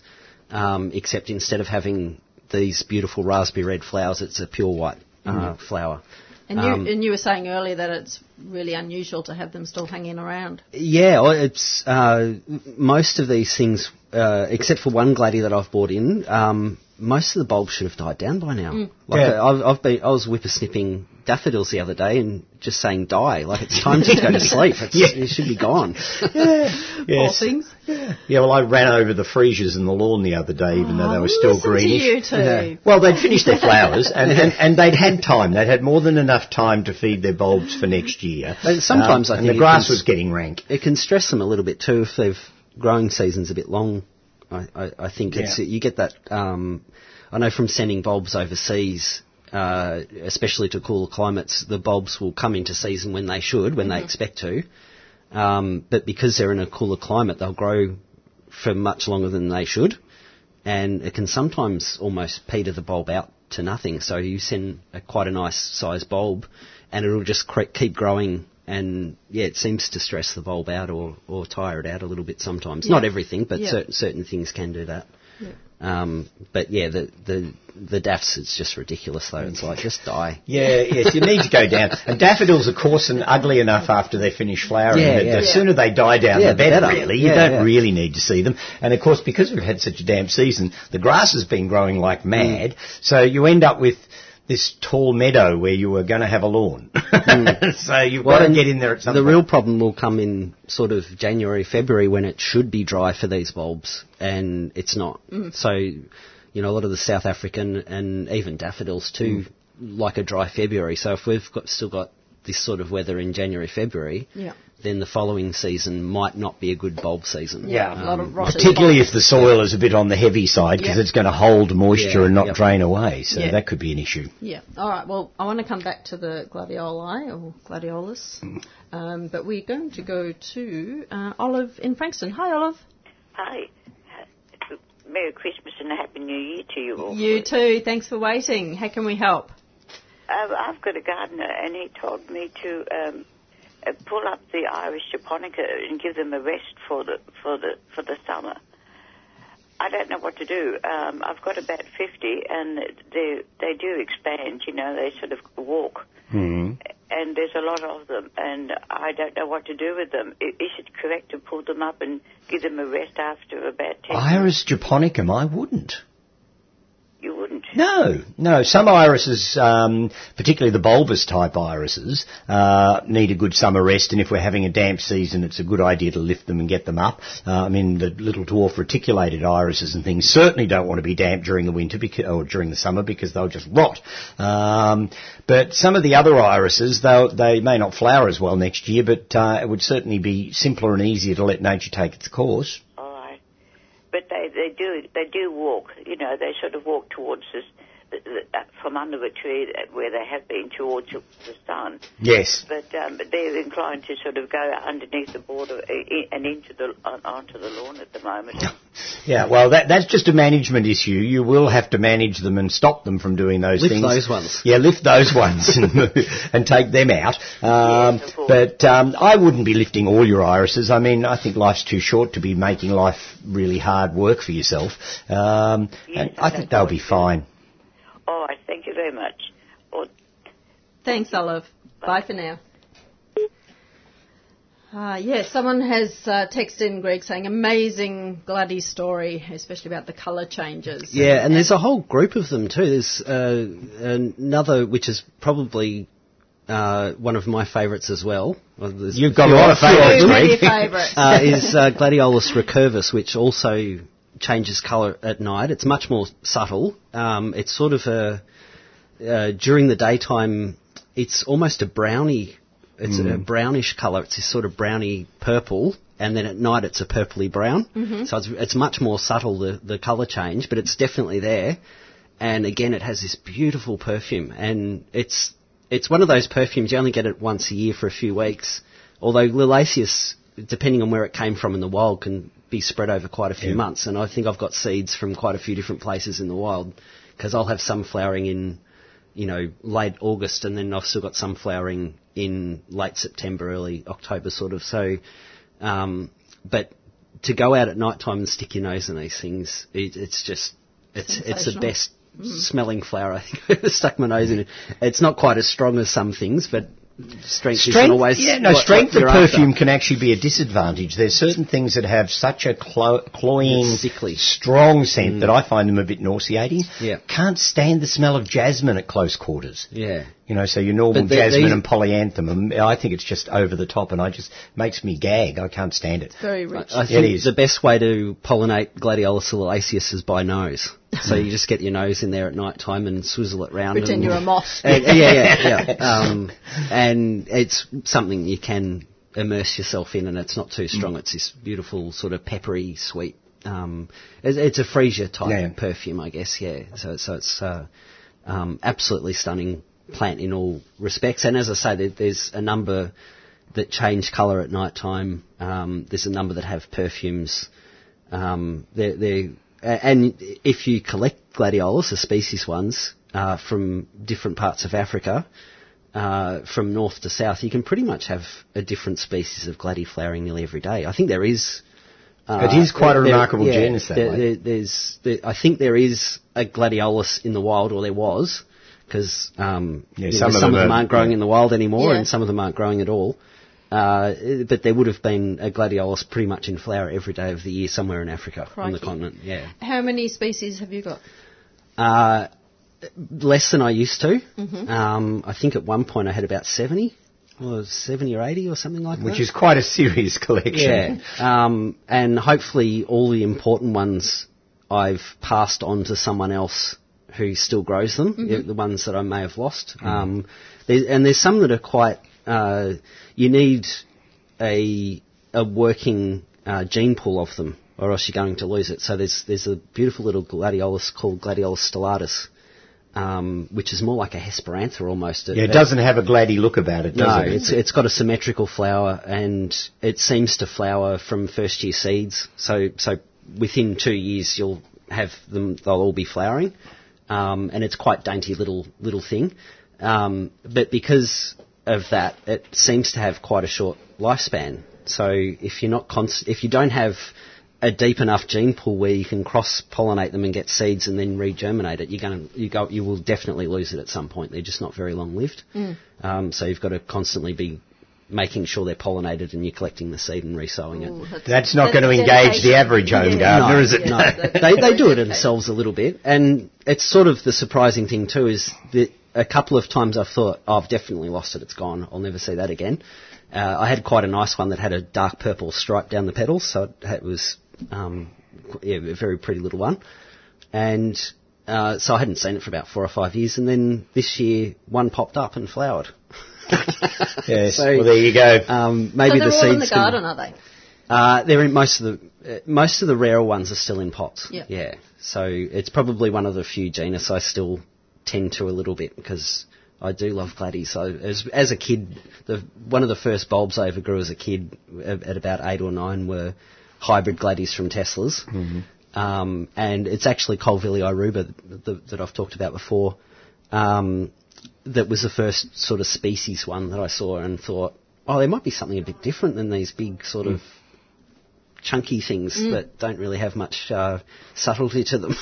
um, except instead of having these beautiful raspberry red flowers, it's a pure white uh, flower. And you, Um, and you were saying earlier that it's really unusual to have them still hanging around. Yeah, it's uh, most of these things, uh, except for one glady that I've bought in. Um, most of the bulbs should have died down by now. Like Yeah. uh, I've, I've been, I was whippersnipping daffodils the other day and just saying die. Like it's time to go to sleep. It's, Yeah. It should be gone. Poor Yes. things. Yeah, well, I ran over the freesias in the lawn the other day, even though they were still Oh, to greenish. you two. Yeah. Well, they'd finished their flowers, and, and, and they'd had time. They'd had more than enough time to feed their bulbs for next year. But sometimes I and think the grass can- was getting rank. it can stress them a little bit too if they've growing season's a bit long. I, I, I think it's you get that. Um, I know from sending bulbs overseas, uh, especially to cooler climates, the bulbs will come into season when they should, when they expect to. Um, but because they're in a cooler climate, they'll grow for much longer than they should, and it can sometimes almost peter the bulb out to nothing. So you send a, quite a nice sized bulb, and it'll just cre- keep growing. And yeah, it seems to stress the bulb out or, or tire it out a little bit sometimes. Not everything, but Yeah. certain certain things can do that. Yeah. Um, but yeah, the the the daffs, it's just ridiculous though. It's like just die. Yeah, yes, you need to go down. And daffodils are coarse and ugly enough after they finish flowering. Yeah, that yeah. The sooner they die down, Yeah, the better, better. really. You Yeah, don't yeah. really need to see them. And of course, because we've had such a damp season, the grass has been growing like mad. So you end up with this tall meadow where you were going to have a lawn. Mm. so you've got to get in there at some The point. real problem will come in sort of January, February when it should be dry for these bulbs, and it's not. Mm. So, you know, a lot of the South African and even daffodils too mm. like a dry February. So if we've got, still got this sort of weather in January, February, Yeah. Then the following season might not be a good bulb season. Yeah, a lot of rotted Particularly bulbs. if the soil is a bit on the heavy side because Yeah. it's going to hold moisture Yeah, and not yep. drain away. So Yeah. that could be an issue. Yeah. All right. Well, I want to come back to the gladioli or gladiolus, um, but we're going to go to uh, Olive in Frankston. Hi, Olive. Hi. Merry Christmas and a Happy New Year to you all. You too. Thanks for waiting. How can we help? Uh, I've got a gardener and he told me to um, pull up the Iris japonica and give them a rest for the for the for the summer. I don't know what to do. Um, I've got about fifty, and they they do expand. You know, they sort of walk, Hmm. and there's a lot of them, and I don't know what to do with them. Is it correct to pull them up and give them a rest after about ten? Iris japonicum, I wouldn't. You wouldn't. No, no. Some irises, um, particularly the bulbous type irises, uh, need a good summer rest. And if we're having a damp season, it's a good idea to lift them and get them up. Uh, I mean, the little dwarf reticulated irises and things certainly don't want to be damp during the winter because, or during the summer because they'll just rot. Um, but some of the other irises, though, they may not flower as well next year, but uh, it would certainly be simpler and easier to let nature take its course. But they they do they do walk. You know, they sort of walk towards uh, from under the tree where they have been towards the sun. Yes. But um, but they're inclined to sort of go underneath the border and into the onto the lawn at the moment. Yeah, well, that, that's just a management issue. You will have to manage them and stop them from doing those Lift things. Lift those ones. Yeah, lift those ones and, and take them out. Um, Yes, of but um, I wouldn't be lifting all your irises. I mean, I think life's too short to be making life really hard work for yourself. Um, Yes, and I I think they'll be to. fine. All right, thank you very much. Or, Thanks, Olive. Bye for now. Uh, yes, someone has uh, texted in, Greg, saying amazing Glady story, especially about the colour changes. Yeah, and there's a whole group of them too. There's uh, another which is probably uh, one of my favourites as well. Well, there's You've got a lot of few favourites, Too many Greg. favourites. uh, is uh, Gladiolus recurvus, which also changes colour at night. It's much more subtle. Um, it's sort of a uh, during the daytime. It's almost a brownie. It's a brownish colour. It's this sort of browny purple, and then at night it's a purpley brown. Mm-hmm. So it's, it's much more subtle the the colour change, but it's definitely there. And again, it has this beautiful perfume, and it's it's one of those perfumes you only get it once a year for a few weeks. Although Liliaceus, depending on where it came from in the wild, can be spread over quite a few Yeah. months. And I think I've got seeds from quite a few different places in the wild because I'll have some flowering in, you know, late August, and then I've still got some flowering in late September, early October, sort of. So, um, but to go out at night time and stick your nose in these things, it, it's just it's it's the best smelling flower I think I've ever stuck my nose in. It's not quite as strong as some things, but strength, Strength, always yeah, no, what- what strength of you're after. perfume can actually be a disadvantage. There's certain things that have such a clo- cloying, sickly. strong scent mm. that I find them a bit nauseating. Yeah. Can't stand the smell of jasmine at close quarters. Yeah. You know, so your normal the- jasmine these- and polyanthemum, I think it's just over the top and I just, makes me gag. I can't stand it. Very rich. I It think is. the best way to pollinate Gladiolus liliaceus is by nose. So you just get your nose in there at night time and swizzle it round. Pretend and, you're a moth. And- yeah, yeah, yeah. Um, and it's something you can immerse yourself in, and it's not too strong. It's this beautiful sort of peppery, sweet. Um, it's, it's a freesia type Yeah. perfume, I guess. Yeah. So, so it's uh, um, absolutely stunning plant in all respects. And as I say, there, there's a number that change colour at night time. Um, there's a number that have perfumes. Um, they're, they're, and if you collect gladiolus, the species ones, uh, from different parts of Africa, uh, from north to south, you can pretty much have a different species of gladi flowering nearly every day. I think there is. Uh, It is quite a there- remarkable yeah, genus, that there- there- there's, there, I think there is a gladiolus in the wild, or there was, because um, Yeah, you know, some of some them of them are- aren't growing yeah. in the wild anymore, Yeah. and some of them aren't growing at all. Uh, but there would have been a gladiolus pretty much in flower every day of the year somewhere in Africa on the continent. Yeah, How many species have you got? uh, less than I used to. Mm-hmm. Um, I think at one point I had about seventy, or seventy or eighty, or something like that. Which is quite a serious collection. Yeah, um, and hopefully all the important ones I've passed on to someone else who still grows them. yeah, The ones that I may have lost. Um, there, and there's some that are quite. Uh, you need a a working uh, gene pool of them, or else you're going to lose it. So there's there's a beautiful little gladiolus called Gladiolus stellatus. Um, which is more like a Hesperantha almost. Yeah, it doesn't have a glady look about it, does No, it? it's it's got a symmetrical flower, and it seems to flower from first year seeds. So so within two years you'll have them; they'll all be flowering, um, and it's quite dainty little little thing. Um, but because of that, it seems to have quite a short lifespan. So if you're not const- if you don't have a deep enough gene pool where you can cross pollinate them and get seeds and then regerminate it, you're going to you go you will definitely lose it at some point. They're just not very long lived. Um, so you've got to constantly be making sure they're pollinated and you're collecting the seed and resowing it. That's- That's not that's going to engage the average home Yeah. gardener, No, is it? no. They, they do it themselves a little bit, and it's sort of the surprising thing too is that a couple of times I've thought, oh, I've definitely lost it, it's gone, I'll never see that again. Uh, I had quite a nice one that had a dark purple stripe down the petals, so it, was um, yeah, a very pretty little one, and uh, so I hadn't seen it for about four or five years, and then this year one popped up and flowered. Yes. So, well, there you go. Um, So maybe they're the all seeds in the can- are they? uh, they're in most of the uh, most of the rarer ones are still in pots. Yep. Yeah. So it's probably one of the few genus I still tend to a little bit because I do love gladies. So as as a kid, the one of the first bulbs I ever grew as a kid at, at about eight or nine were hybrid gladies from Tesselaar's. Um, and it's actually Colvillei iruba that, that I've talked about before. Um, that was the first sort of species one that I saw and thought, oh, there might be something a bit different than these big sort of chunky things that don't really have much uh, subtlety to them.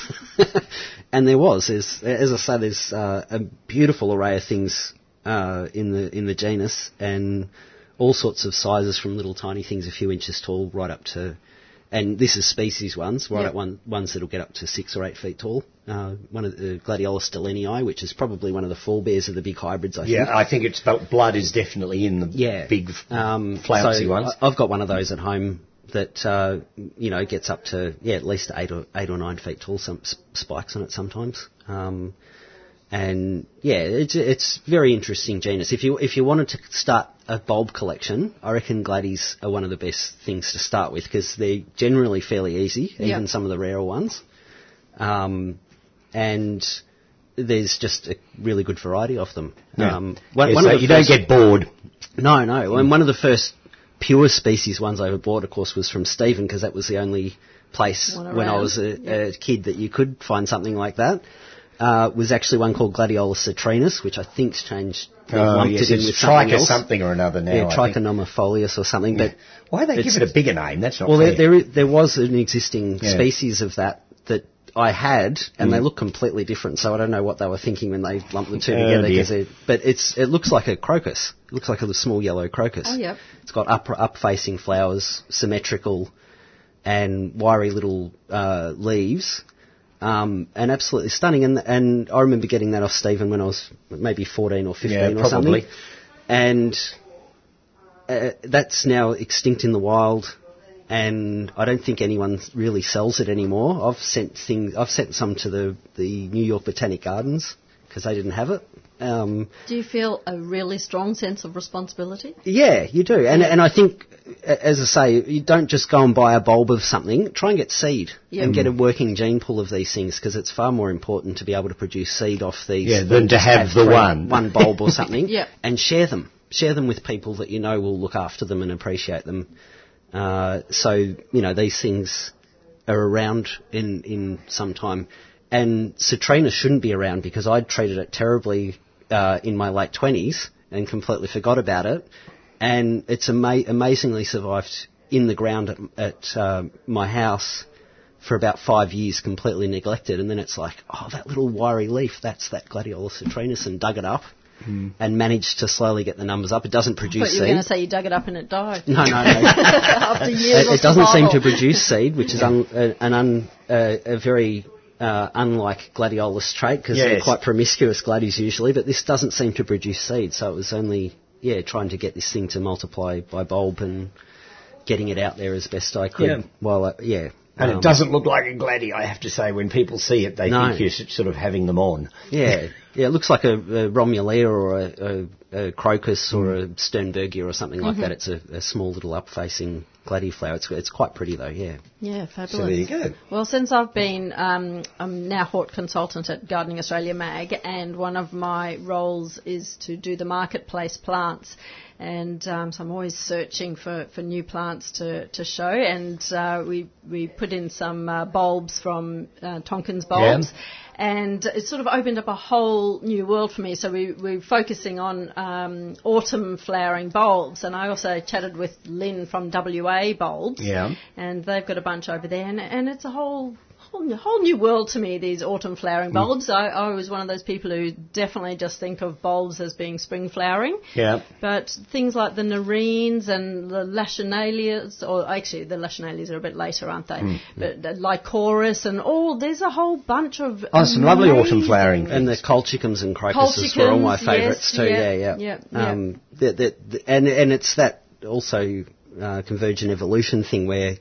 and there was, there's, as I say, there's uh, a beautiful array of things uh, in the in the genus, and all sorts of sizes from little tiny things a few inches tall right up to. And this is species ones, right Yep. one, ones that'll get up to six or eight feet tall. Uh, one of the Gladiolus dalenii, which is probably one of the forebears of the big hybrids, I think. yeah, I think it's blood is definitely in the Yeah. big um, flouncy so ones. I've got one of those at home that uh, you know gets up to yeah at least eight or eight or nine feet tall. Some s- spikes on it sometimes. Um, and yeah, it's it's very interesting genus. If you if you wanted to start a bulb collection, I reckon Gladdies are one of the best things to start with because they're generally fairly easy, Yeah. even some of the rarer ones. Um, and there's just a really good variety of them. Yeah. Um, one, Yeah, one so of the you don't get bored. no, no. And one of the first pure species ones I ever bought, of course, was from Stephen because that was the only place when I was a, yeah. a kid that you could find something like that. Uh, was actually one called Gladiolus citrinus, which I think's changed. they've Oh, lumped yes, it it's with something else. something or another now. yeah, I. Trichonoma folius or something. But Why they give it a bigger name? That's not well, fair. there, there, there was an existing Yeah. species of that that I had, and Mm. they look completely different. So I don't know what they were thinking when they lumped the two Oh, together. dear. 'cause it- but it's it looks like a crocus. It looks like a small yellow crocus. Oh, yep. It's got up up facing flowers, symmetrical, and wiry little uh, leaves. Um, and absolutely stunning, and and I remember getting that off Stephen when I was maybe fourteen or fifteen Yeah, or probably. something, and uh, that's now extinct in the wild, and I don't think anyone really sells it anymore. I've sent things, I've sent some to the the New York Botanic Gardens because they didn't have it. Um, Do you feel a really strong sense of responsibility? yeah, you do, and and I think, as I say, you don't just go and buy a bulb of something. Try and get seed Yeah. and get a working gene pool of these things because it's far more important to be able to produce seed off these Yeah, than to just have the three- one. one bulb or something. Yeah. and share them, share them with people that you know will look after them and appreciate them. Uh, so you know these things are around in in some time, and Citrina shouldn't be around because I treated it terribly uh, in my late twenties and completely forgot about it, and it's ama- amazingly survived in the ground at, at uh, my house for about five years, completely neglected, and then it's like, oh, that little wiry leaf, that's that Gladiolus citrinus, and dug it up. And managed to slowly get the numbers up. It doesn't produce But you were seed. going to say you dug it up and it died. No, no, no. After years it, it doesn't seem to produce seed, which is un, uh, an un, uh, a very uh, unlike gladiolus trait because they're quite promiscuous gladies usually. But this doesn't seem to produce seed, so it was only yeah trying to get this thing to multiply by bulb and getting it out there as best I could. Yeah. While I, yeah, and um, it doesn't look like a gladdy, I have to say. When people see it, they No. think you're sort of having them on. Yeah, yeah, it looks like a, a Romulea or a, a, a crocus or a Sternbergia or something like that. It's a, a small little up-facing gladiflower. It's it's quite pretty though. Yeah. Yeah, fabulous. So there you go. Well, since I've been, um, I'm now hort consultant at Gardening Australia Mag, and one of my roles is to do the marketplace plants. And um, so I'm always searching for, for new plants to, to show. And uh, we we put in some uh, bulbs from uh, Tonkin's bulbs. And it sort of opened up a whole new world for me. So we, we're focusing on um, autumn flowering bulbs. And I also chatted with Lynn from WA Bulbs Yeah. and they've got a bunch over there, and, and it's a whole whole new, whole new world to me. These autumn flowering bulbs. I, I was one of those people who definitely just think of bulbs as being spring flowering. Yeah. But things like the nerines and the lachenalias, or actually the lachenalias are a bit later, aren't they? Hmm. But the lycoris and all, there's a whole bunch of Oh, some lovely autumn flowering. And the colchicums and crocuses were all my favourites yes, too. yeah, Yeah, yeah, yeah, yeah. Um, the, the, the, and and it's that also uh, convergent evolution thing where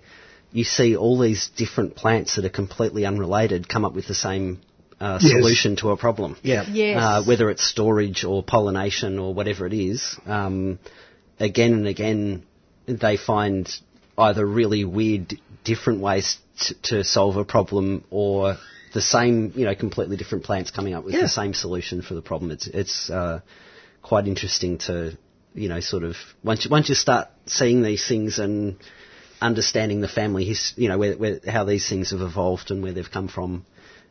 you see all these different plants that are completely unrelated come up with the same uh, Yes. solution to a problem. Yeah. Yes. Uh, whether it's storage or pollination or whatever it is, um, again and again they find either really weird, different ways t- to solve a problem or the same, you know, completely different plants coming up with Yeah. the same solution for the problem. It's it's uh, quite interesting to, you know, sort of once you, once you start seeing these things and understanding the family, his, you know, where, where, how these things have evolved and where they've come from.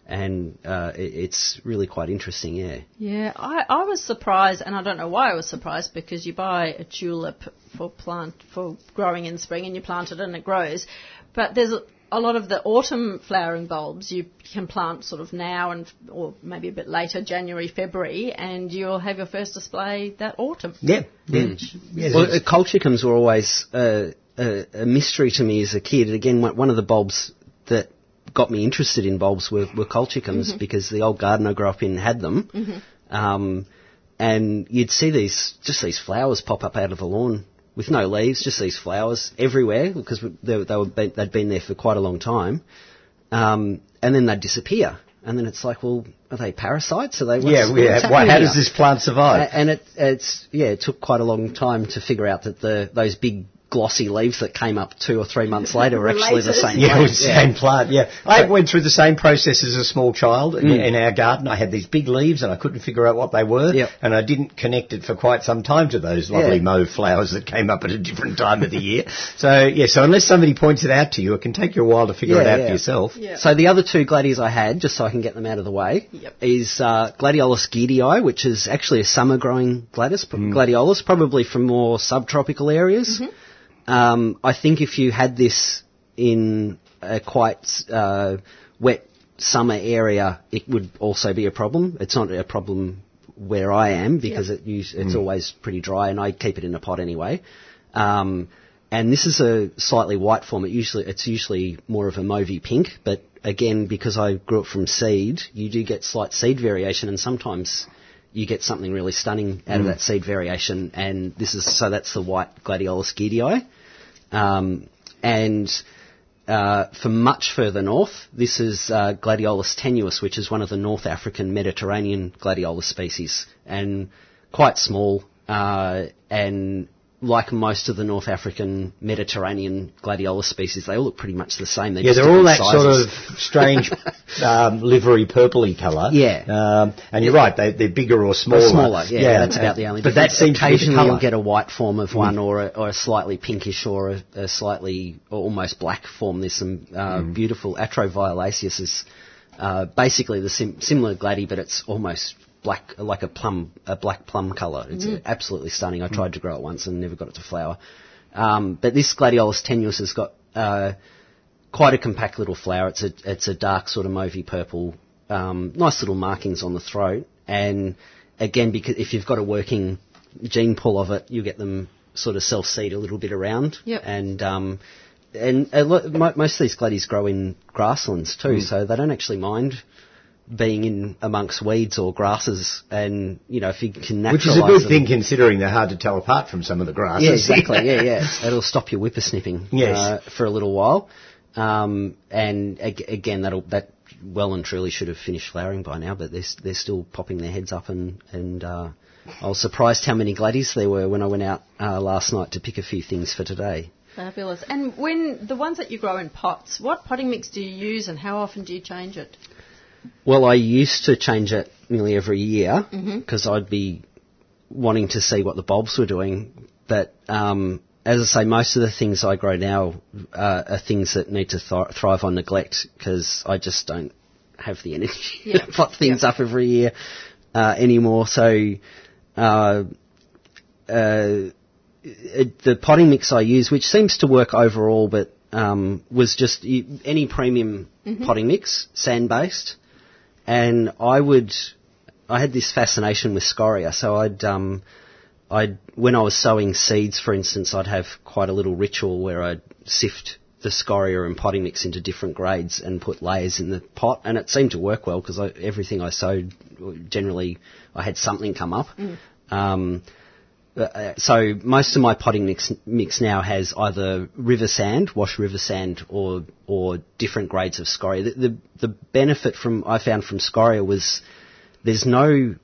And uh, it, it's really quite interesting, yeah. Yeah, I, I was surprised, and I don't know why I was surprised because you buy a tulip for plant for growing in spring, and you plant it and it grows. But there's a, a lot of the autumn flowering bulbs you can plant sort of now and or maybe a bit later, January, February, and you'll have your first display that autumn. Yeah. Yeah. Yes, Well, uh, colchicums were always uh, a, a mystery to me as a kid. Again, one one of the bulbs that got me interested in bulbs were, were colchicums because the old garden I grew up in had them. Um, and you'd see these, just these flowers pop up out of the lawn with no leaves, just these flowers everywhere because they, they were, they'd been there for quite a long time. Um, and then they'd disappear. And then it's like, well, are they parasites? Are they? What's, yeah, what's yeah. Why, how here? does this plant survive? A- And it, it's yeah, it took quite a long time to figure out that the those big glossy leaves that came up two or three months later were actually the Related. same. Yeah, plant. it was the same plant. Yeah, I went through the same process as a small child in, mm. in our garden. I had these big leaves, and I couldn't figure out what they were, Yep. and I didn't connect it for quite some time to those lovely Yeah. mauve flowers that came up at a different time of the year. So yeah, so unless somebody points it out to you, it can take you a while to figure it out yeah. for yourself. Yeah. So the other two gladies I had, just so I can get them out of the way, Yep. is uh, Gladiolus giddii, which is actually a summer-growing gladis, mm. gladiolus, probably from more subtropical areas. Mm-hmm. Um, I think if you had this in a quite uh, wet summer area, it would also be a problem. It's not a problem where I am because it us- it's always pretty dry, and I keep it in a pot anyway. Um, and this is a slightly white form. It usually it's usually more of a mauvey pink, but again, because I grew it from seed, you do get slight seed variation, and sometimes you get something really stunning out of that seed variation. And this is so that's the white Gladiolus giddii. Um, and uh, for much further north, this is uh, Gladiolus tenuis, which is one of the North African Mediterranean gladiolus species, and quite small. Uh, and like most of the North African Mediterranean gladiolus species, they all look pretty much the same. Yeah, they're all that different sort of strange um, livery purpley colour. Yeah. um, and you're right; they, they're bigger or smaller. Or smaller, yeah, that's about the only. But that difference. seems to be the occasionally you'll get a white form of one, or a, or a slightly pinkish, or a, a slightly or almost black form. There's some uh, beautiful Atroviolaceus is uh, basically the sim- similar gladi, but it's almost black, like a plum, a black plum colour. It's absolutely stunning. I tried to grow it once and never got it to flower. Um, but this Gladiolus tenuis has got uh, quite a compact little flower. It's a it's a dark sort of mauvey purple, um, nice little markings on the throat. And again, because if you've got a working gene pool of it, you get them sort of self seed a little bit around. Yep. And um, and a lo- most of these gladies grow in grasslands too, so they don't actually mind being in amongst weeds or grasses. And you know, if you can naturalise Which is a good them- thing considering they're hard to tell apart from some of the grasses. yeah, exactly. Yeah, yeah. It'll stop your whippersnipping Yes. uh, for a little while. Um, and ag- again, that'll that well and truly should have finished flowering by now, but they're they're still popping their heads up and and uh, I was surprised how many gladies there were when I went out uh, last night to pick a few things for today. Fabulous. And when the ones that you grow in pots, what potting mix do you use and how often do you change it? Well, I used to change it nearly every year because I'd be wanting to see what the bulbs were doing. But um, as I say, most of the things I grow now uh, are things that need to th- thrive on neglect because I just don't have the energy Yeah. to pot things up every year uh, anymore. So. Uh, uh, it, the potting mix I use, which seems to work overall, but um, was just any premium potting mix, sand based, and I would, I had this fascination with scoria, so I'd, um, I'd when I was sowing seeds, for instance, I'd have quite a little ritual where I'd sift the scoria and potting mix into different grades and put layers in the pot, and it seemed to work well because everything I sowed, generally, I had something come up. Um, uh, so most of my potting mix, mix now has either river sand, wash river sand, or or different grades of scoria. The, the the benefit from I found from scoria was there's no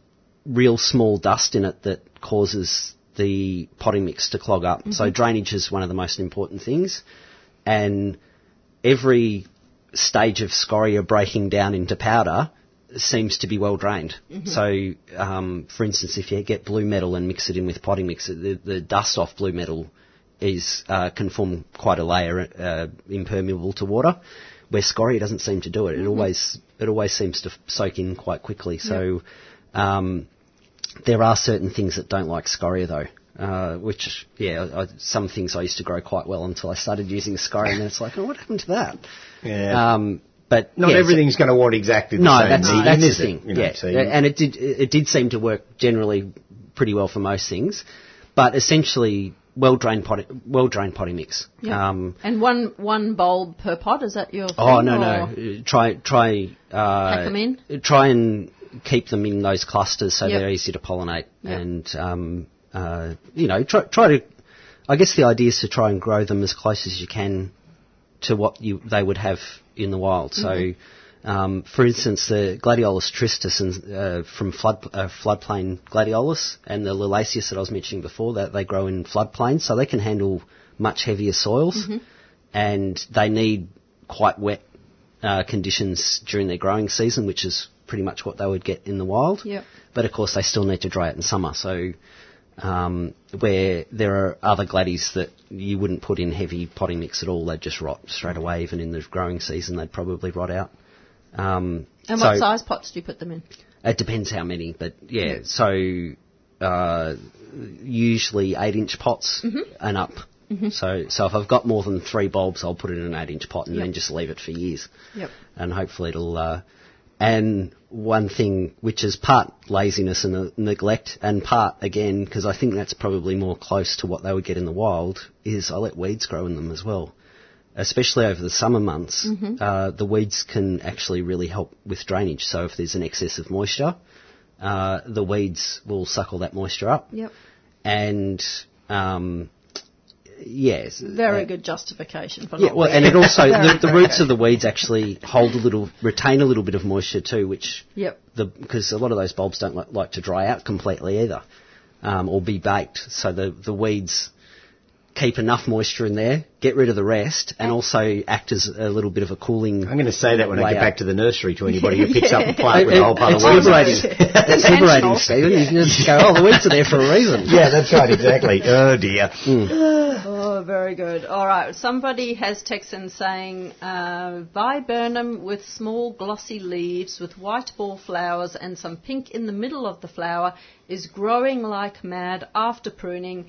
real small dust in it that causes the potting mix to clog up. So drainage is one of the most important things, and every stage of scoria breaking down into powder seems to be well drained. So, um, for instance, if you get blue metal and mix it in with potting mix, the, the dust off blue metal is uh, can form quite a layer uh, impermeable to water, where scoria doesn't seem to do it. It always it always seems to f- soak in quite quickly. So, um, there are certain things that don't like scoria though. Uh, which, yeah, I, some things I used to grow quite well until I started using scoria, and then it's like, oh, what happened to that? Yeah. Um, but Not yeah, so- everything's going to want exactly the no, same that's medium, that's the is it? thing. You know, yeah, so and it did it did seem to work generally pretty well for most things, but essentially well drained potting well drained potting mix. Yeah. Um, and one one bulb per pot, is that your oh thing, no or- no, Uh, try try uh, Pack 'em in? Try and keep them in those clusters so Yep. they're easy to pollinate, Yep. and um, uh, you know try try to. I guess the idea is to try and grow them as close as you can to what you they would have in the wild. So Um, for instance, the Gladiolus tristis and, uh, from flood, uh, floodplain gladiolus and the Liliaceus that I was mentioning before, that they grow in floodplains, so they can handle much heavier soils, and they need quite wet uh, conditions during their growing season, which is pretty much what they would get in the wild. Yep. But of course, they still need to dry it in summer. So, um, where there are other gladdies that you wouldn't put in heavy potting mix at all, they'd just rot straight away. Even in the growing season, they'd probably rot out. Um, And so what size pots do you put them in? It depends how many, but yeah. So uh, usually eight-inch pots Mm-hmm. and up. So, so if I've got more than three bulbs, I'll put it in an eight-inch pot and Yep. then just leave it for years Yep. and hopefully it'll. Uh, and one thing which is part laziness and neglect, and part again because I think that's probably more close to what they would get in the wild, is I let weeds grow in them as well. Especially over the summer months, uh, the weeds can actually really help with drainage. So if there's an excess of moisture, uh, the weeds will suck all that moisture up, Yep. and um, yes, Very uh, good justification for yeah, well, and it also the, the roots of the weeds actually hold a little, retain a little bit of moisture too, which Yep. because a lot of those bulbs don't like, like to dry out completely either, um, or be baked. So the the weeds keep enough moisture in there, get rid of the rest, and also act as a little bit of a cooling. I'm going to say that when I get back to the nursery to anybody who picks up a plant It- with a whole pile of it's weeds. liberating. it's liberating, Intentional. Stephen. You can just go, oh, the weeds are there for a reason. Yeah, that's right, exactly. oh dear. Oh, very good. All right. Somebody has texted in saying uh, viburnum with small glossy leaves with white ball flowers and some pink in the middle of the flower is growing like mad after pruning.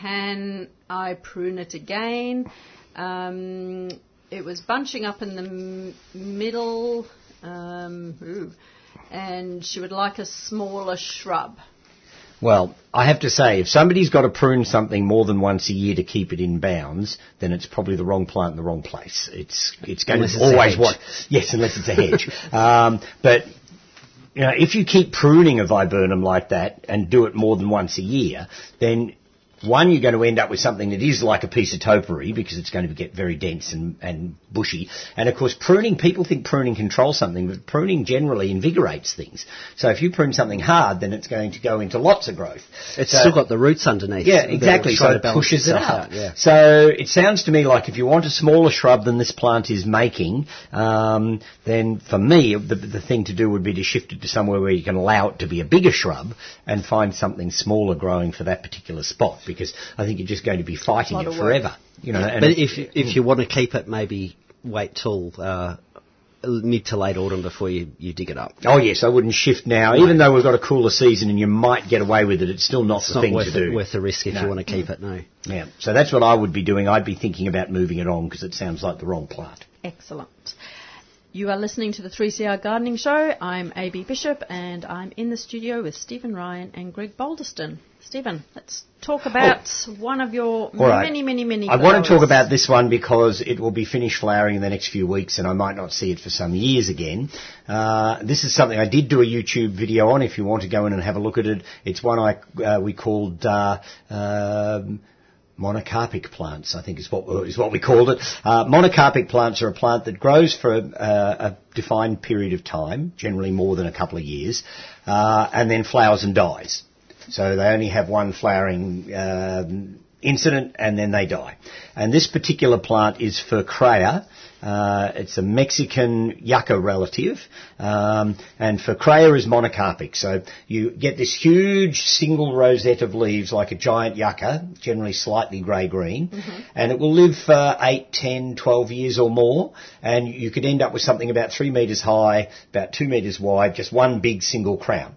Can I prune it again? Um, it was bunching up in the m- middle, um, and she would like a smaller shrub. Well, I have to say, if somebody's got to prune something more than once a year to keep it in bounds, then it's probably the wrong plant in the wrong place. It's it's going Unless to it's always what yes, unless it's a hedge. um, but you know, if you keep pruning a viburnum like that and do it more than once a year, then one, you're going to end up with something that is like a piece of topiary because it's going to get very dense and, and bushy. And of course, pruning, people think pruning controls something, but pruning generally invigorates things. So if you prune something hard, then it's going to go into lots of growth. It's So- still got the roots underneath. yeah, exactly. So it pushes it up. out, yeah. So it sounds to me like if you want a smaller shrub than this plant is making, um, then for me the, the thing to do would be to shift it to somewhere where you can allow it to be a bigger shrub and find something smaller growing for that particular spot. Because I think you're just going to be fighting it of work. forever. You know, and But if if you want to keep it, maybe wait till uh, mid to late autumn before you, you dig it up. Oh yes, I wouldn't shift now. Even though we've got a cooler season and you might get away with it, it's still not It's the not thing worth, to do. it, worth the risk if No. you want to keep it. No. Yeah. So that's what I would be doing. I'd be thinking about moving it on because it sounds like the wrong plant. Excellent. You are listening to the 3CR Gardening Show. I'm AB Bishop and I'm in the studio with Stephen Ryan and Greg Balderston. Stephen, let's talk about one of your Oh. Right. many, many, many I want to talk about this one because it will be finished flowering in the next few weeks and I might not see it for some years again. Uh, this is something I did do a YouTube video on if you want to go in and have a look at it. It's one I, uh, we called, uh, um, monocarpic plants, I think is what, is what we called it. Uh, monocarpic plants are a plant that grows for a, a defined period of time, generally more than a couple of years, uh, and then flowers and dies. So they only have one flowering um, incident and then they die. And this particular plant is Furcraea. Uh, it's a Mexican yucca relative, um, and Furcraea is monocarpic. So you get this huge single rosette of leaves like a giant yucca, generally slightly grey-green, and it will live for 8, 10, 12 years or more, and you could end up with something about 3 metres high, about 2 metres wide, just one big single crown.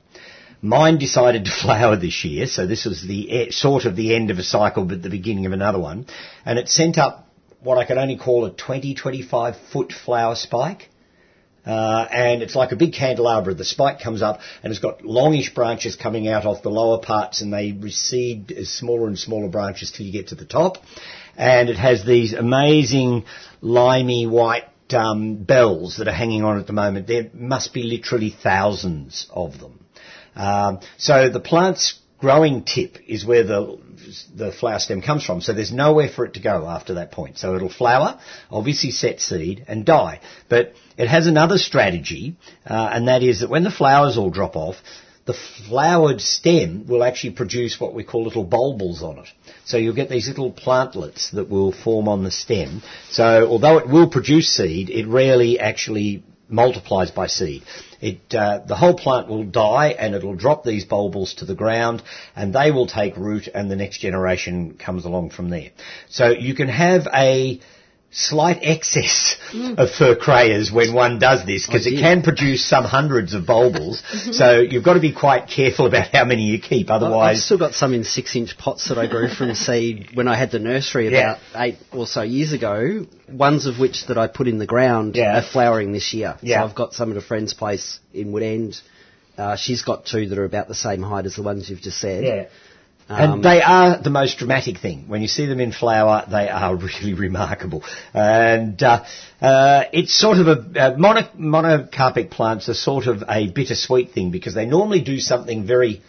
Mine decided to flower this year, so this was the sort of the end of a cycle, but the beginning of another one. And it sent up what I could only call a 20, 25 foot flower spike. Uh, and it's like a big candelabra. The spike comes up and it's got longish branches coming out off the lower parts and they recede as smaller and smaller branches till you get to the top. And it has these amazing limey white um, bells that are hanging on at the moment. There must be literally thousands of them. Um, so the plant's growing tip is where the the flower stem comes from. So there's nowhere for it to go after that point. So it'll flower, obviously set seed and die. But it has another strategy, uh, and that is that when the flowers all drop off, the flowered stem will actually produce what we call little bulbils on it. So you'll get these little plantlets that will form on the stem. So although it will produce seed, it rarely actually multiplies by seed. It, uh, the whole plant will die and it'll drop these bulbils to the ground and they will take root and the next generation comes along from there. So you can have a slight excess mm. of furcraeas when one does this because it can produce some hundreds of bulbils. so you've got to be quite careful about how many you keep. Otherwise, I've still got some in six-inch pots that I grew from seed when I had the nursery about yeah. eight or so years ago. Ones of which that I put in the ground yeah. are flowering this year. Yeah. So I've got some at a friend's place in Woodend. Uh, she's got two that are about the same height as the ones you've just said. Yeah. Um, and they are the most dramatic thing. When you see them in flower, they are really remarkable. And uh, uh, it's sort of a uh, mono, monocarpic plants are sort of a bittersweet thing because they normally do something very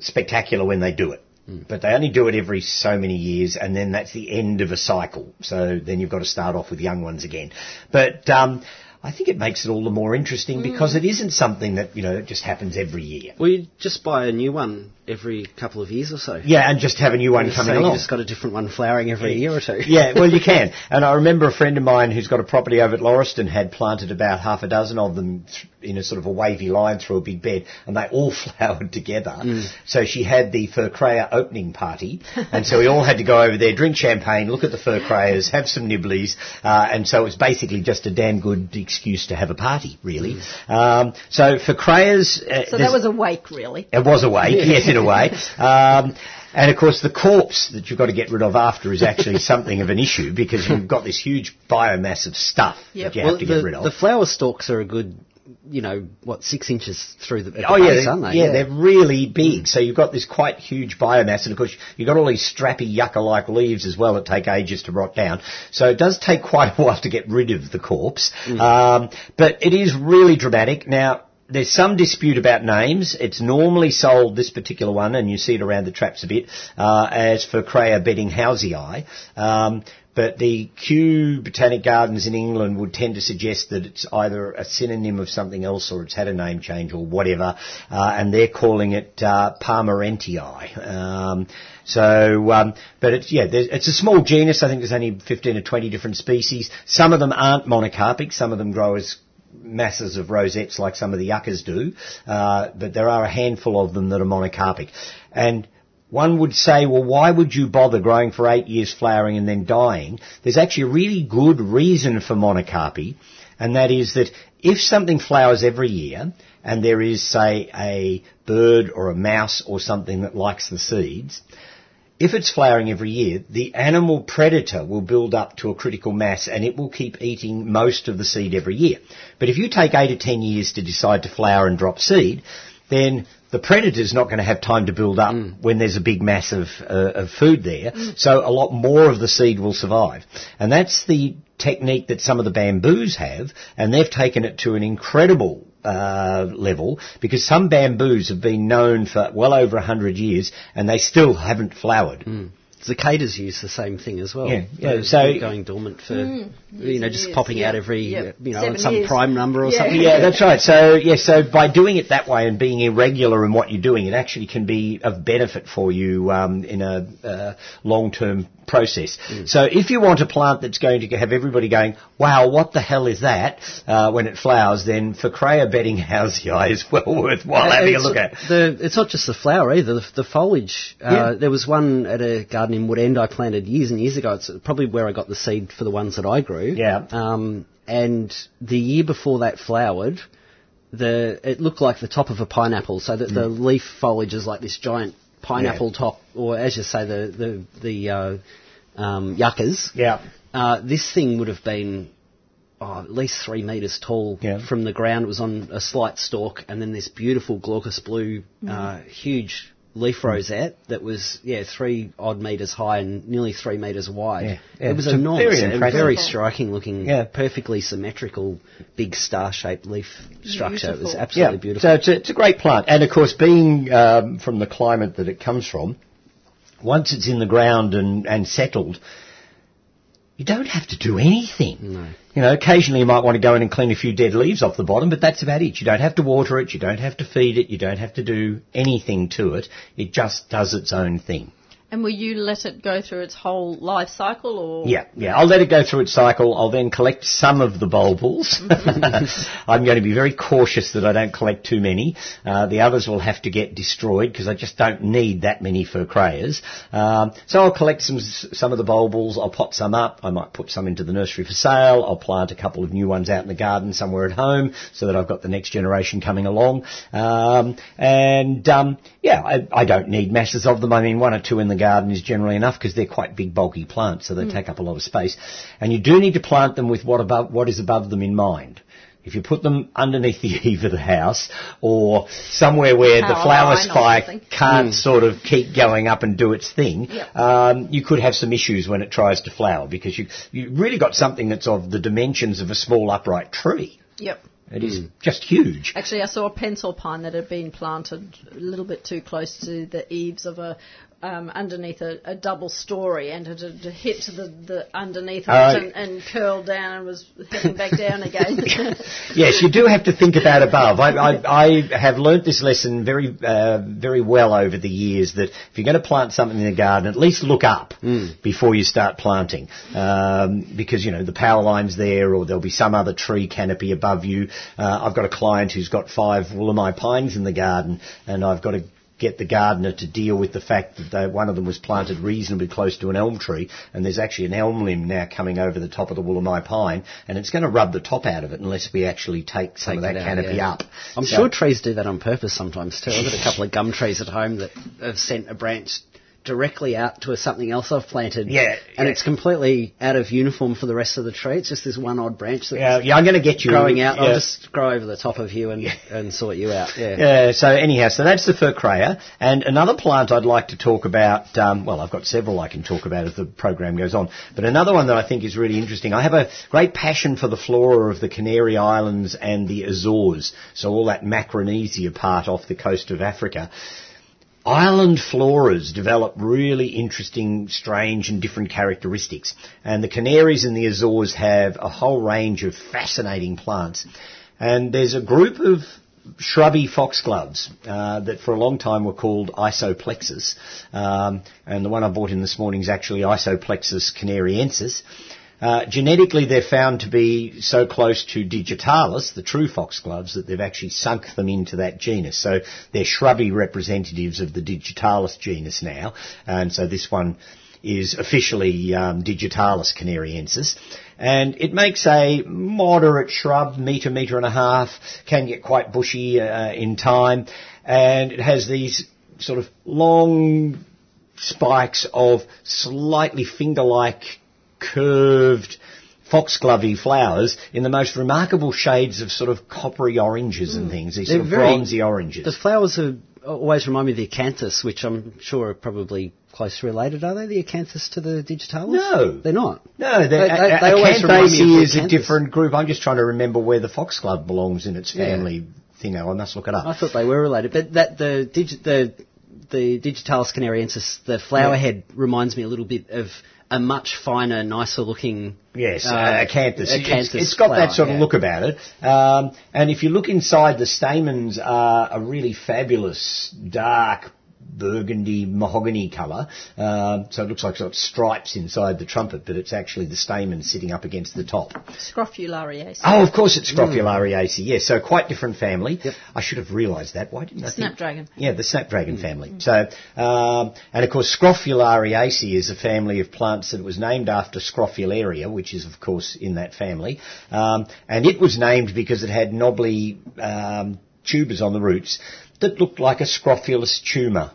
spectacular when they do it. Mm. But they only do it every so many years, and then that's the end of a cycle. So then you've got to start off with young ones again. But um, I think it makes it all the more interesting mm. because it isn't something that, you know, just happens every year. Well, you just buy a new one every couple of years or so. Yeah, and just have a new one coming so along. you just got a different one flowering every year or two. yeah, well, you can. And I remember a friend of mine who's got a property over at Lauriston had planted about half a dozen of them in a sort of a wavy line through a big bed, and they all flowered together. Mm. So she had the Furcraea opening party, and so we all had to go over there, drink champagne, look at the Furcraeas, have some nibblies, uh, and so it was basically just a damn good excuse to have a party, really. Mm. Um, so Furcraeas... Uh, so that was a wake, really. It was a wake, yes, in a way. Um, and of course, the corpse that you've got to get rid of after is actually something of an issue because you've got this huge biomass of stuff yep. that you well, have to the, get rid of. The flower stalks are a good you know, what, six inches through the, the oh, base, yeah, aren't they? Yeah, yeah, they're really big. So you've got this quite huge biomass, and of course you've got all these strappy yucca-like leaves as well that take ages to rot down. So it does take quite a while to get rid of the corpse. Mm. Um, but it is really dramatic. Now, there's some dispute about names. It's normally sold, this particular one, and you see it around the traps a bit, uh, as Furcraea bedinghausii. Um, but the Kew Botanic Gardens in England would tend to suggest that it's either a synonym of something else or it's had a name change or whatever, uh, and they're calling it uh, Parmentieri. Um, so, um, but it's yeah, it's a small genus. I think there's only 15 or 20 different species. Some of them aren't monocarpic. Some of them grow as masses of rosettes like some of the yuccas do, uh, but there are a handful of them that are monocarpic. And one would say, well, why would you bother growing for eight years, flowering and then dying? There's actually a really good reason for monocarpy, and that is that if something flowers every year, and there is, say, a bird or a mouse or something that likes the seeds, if it's flowering every year, the animal predator will build up to a critical mass and it will keep eating most of the seed every year. But if you take eight or ten years to decide to flower and drop seed, then the predator's not going to have time to build up mm. when there's a big mass of, uh, of food there. Mm. So a lot more of the seed will survive. And that's the technique that some of the bamboos have, and they've taken it to an incredible uh, level because some bamboos have been known for well over 100 years and they still haven't flowered. Mm. Cicadas use the same thing as well. Yeah, yeah. so going dormant for mm, you know just popping out every yep. you know Seven some years. prime number or yeah. something. Yeah, that's right. So yeah, so by doing it that way and being irregular in what you're doing, it actually can be of benefit for you um, in a uh, long-term process. Mm. So if you want a plant that's going to have everybody going, wow, what the hell is that, uh, when it flowers, then Furcraea bedinghausii is well worthwhile uh, having a look at. The, it's not just the flower either, the, the foliage. Uh, yeah. There was one at a garden in Woodend I planted years and years ago. It's probably where I got the seed for the ones that I grew. Yeah. Um, and the year before that flowered, the it looked like the top of a pineapple, so that mm. the leaf foliage is like this giant pineapple yeah. top, or as you say, the the the uh, um, yuccas. Yeah. Uh, this thing would have been oh, at least three metres tall yeah. from the ground. It was on a slight stalk, and then this beautiful glaucous blue, mm. uh, huge leaf rosette that was yeah three odd meters high and nearly three meters wide. Yeah, yeah. It was It's a enormous, very and very striking looking, Yeah. perfectly symmetrical, big star-shaped leaf structure. It was Beautiful. absolutely beautiful. So it's a, it's a great plant, and of course, being um, from the climate that it comes from, once it's in the ground and, and settled, you don't have to do anything. No. You know, occasionally you might want to go in and clean a few dead leaves off the bottom, but that's about it. You don't have to water it, you don't have to feed it, you don't have to do anything to it. It just does its own thing. And will you let it go through its whole life cycle, or Yeah, yeah. I'll let it go through its cycle. I'll then collect some of the bulbils. I'm going to be very cautious that I don't collect too many. Uh, the others will have to get destroyed because I just don't need that many crayers. Um, so I'll collect some some of the bulbils. I'll pot some up. I might put some into the nursery for sale. I'll plant a couple of new ones out in the garden somewhere at home so that I've got the next generation coming along. Um, and um, yeah, I, I don't need masses of them. I mean, one or two in the garden is generally enough because they're quite big, bulky plants, so they mm. take up a lot of space. And you do need to plant them with what above what is above them in mind. If you put them underneath the eave of the house or somewhere where the flower line spike can't mm. sort of keep going up and do its thing, Yep. um, you could have some issues when it tries to flower because you you really got something that's of the dimensions of a small upright tree. Yep. It is mm. just huge. Actually, I saw a pencil pine that had been planted a little bit too close to the eaves of a um, underneath a, a double story, and it had hit the, the underneath of it and, and curled down and was heading back down again. yes, you do have to think about above. I, I, I have learnt this lesson very, uh, very well over the years that if you're going to plant something in the garden, at least look up before you start planting, um, because you know the power line's there, or there'll be some other tree canopy above you. Uh, I've got a client who's got five Wollemi pines in the garden, and I've got to get the gardener to deal with the fact that they, one of them was planted reasonably close to an elm tree, and there's actually an elm limb now coming over the top of the Wollemi pine, and it's going to rub the top out of it unless we actually take some Take of that out, canopy yeah. up. I'm So- sure trees do that on purpose sometimes too. I've got a couple of gum trees at home that have sent a branch directly out to a, something else I've planted. Yeah, And yeah. it's completely out of uniform for the rest of the tree. It's just this one odd branch that's Yeah, yeah, I'm going to get you growing out. Yeah. I'll just grow over the top of you and, and sort you out. Yeah. Yeah, so anyhow, so that's the Furcraea. And another plant I'd like to talk about, um, well, I've got several I can talk about as the program goes on, but another one that I think is really interesting. I have a great passion for the flora of the Canary Islands and the Azores, so all that Macaronesia part off the coast of Africa. Island floras develop really interesting, strange and different characteristics. And the Canaries and the Azores have a whole range of fascinating plants. And there's a group of shrubby foxgloves uh, that for a long time were called Isoplexis. Um, and the one I bought in this morning is actually Isoplexis canariensis. Uh, genetically, they're found to be so close to Digitalis, the true foxgloves, that they've actually sunk them into that genus. So they're shrubby representatives of the Digitalis genus now, and so this one is officially um, Digitalis canariensis. And it makes a moderate shrub, metre, metre and a half, can get quite bushy uh, in time, and it has these sort of long spikes of slightly finger-like curved foxglovey flowers in the most remarkable shades of sort of coppery oranges and hmm. things, these sort of They're very- bronzy oranges. The flowers are, always remind me of the acanthus, which I'm sure are probably closely related. Are they the acanthus to the digitalis? No. they're not. no, the, They- they- they always remind me of Acanthaceae is a different group. I'm just trying to remember where the foxglove belongs in its Yeah. family thing. I must look it up. I thought they were related, but that the digi- the the digitalis canariensis, the flower Yeah. head reminds me a little bit of a much finer, nicer looking. Yes, uh, uh, acanthus. It's- acanthus it's got flower, that sort of look about it. Um, and if you look inside, the stamens are a really fabulous dark burgundy mahogany colour. Um, so it looks like sort of stripes inside the trumpet, but it's actually the stamen sitting up against the top. Scrophulariaceae. Oh, of course it's Scrophulariaceae. Yes, so quite different family. I should have realised that. Why didn't I? think- Snapdragon. Yeah, the snapdragon family. So, um, and of course, Scrophulariaceae is a family of plants that was named after Scrophularia, which is of course in that family. Um, and it was named because it had knobbly um, tubers on the roots that looked like a scrofulous tumour.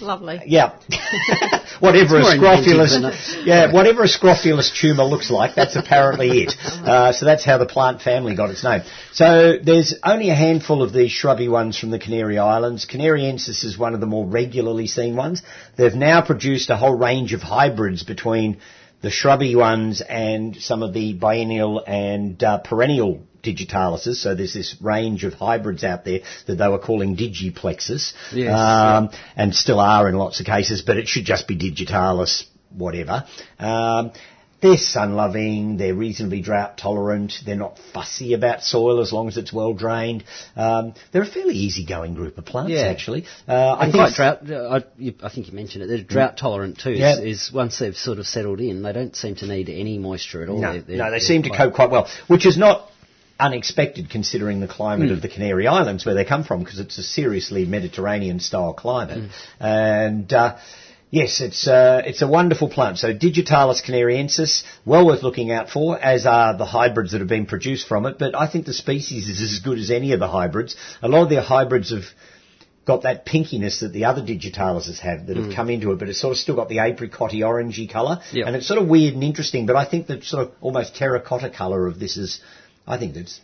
Lovely. Yeah. whatever a It's more inventive scrofulous, yeah, whatever a scrofulous tumour looks like, that's apparently it. Uh, so that's how the plant family got its name. So there's only a handful of these shrubby ones from the Canary Islands. Canariensis is one of the more regularly seen ones. They've now produced a whole range of hybrids between the shrubby ones and some of the biennial and uh, perennial digitalises. So there's this range of hybrids out there that they were calling digiplexis, Yes, um, and still are in lots of cases, but it should just be digitalis, whatever. Um, they're sun-loving, they're reasonably drought-tolerant, they're not fussy about soil as long as it's well drained. Um, they're a fairly easygoing group of plants, Yeah. actually. Uh, I think quite drought. Uh, I, you, I think you mentioned it. They're drought tolerant too. Yeah. Is, is once they've sort of settled in, they don't seem to need any moisture at all. No, They're- they're- no, they seem to cope quite well, which is not unexpected considering the climate of the Canary Islands where they come from, because it's a seriously Mediterranean-style climate. And uh, yes, it's uh, it's a wonderful plant. So Digitalis canariensis, well worth looking out for, as are the hybrids that have been produced from it. But I think the species is as good as any of the hybrids. A lot of their hybrids have got that pinkiness that the other digitalises have that have come into it, but it's sort of still got the apricotty orangey colour. Yep. And it's sort of weird and interesting, but I think the sort of almost terracotta colour of this is, I think that's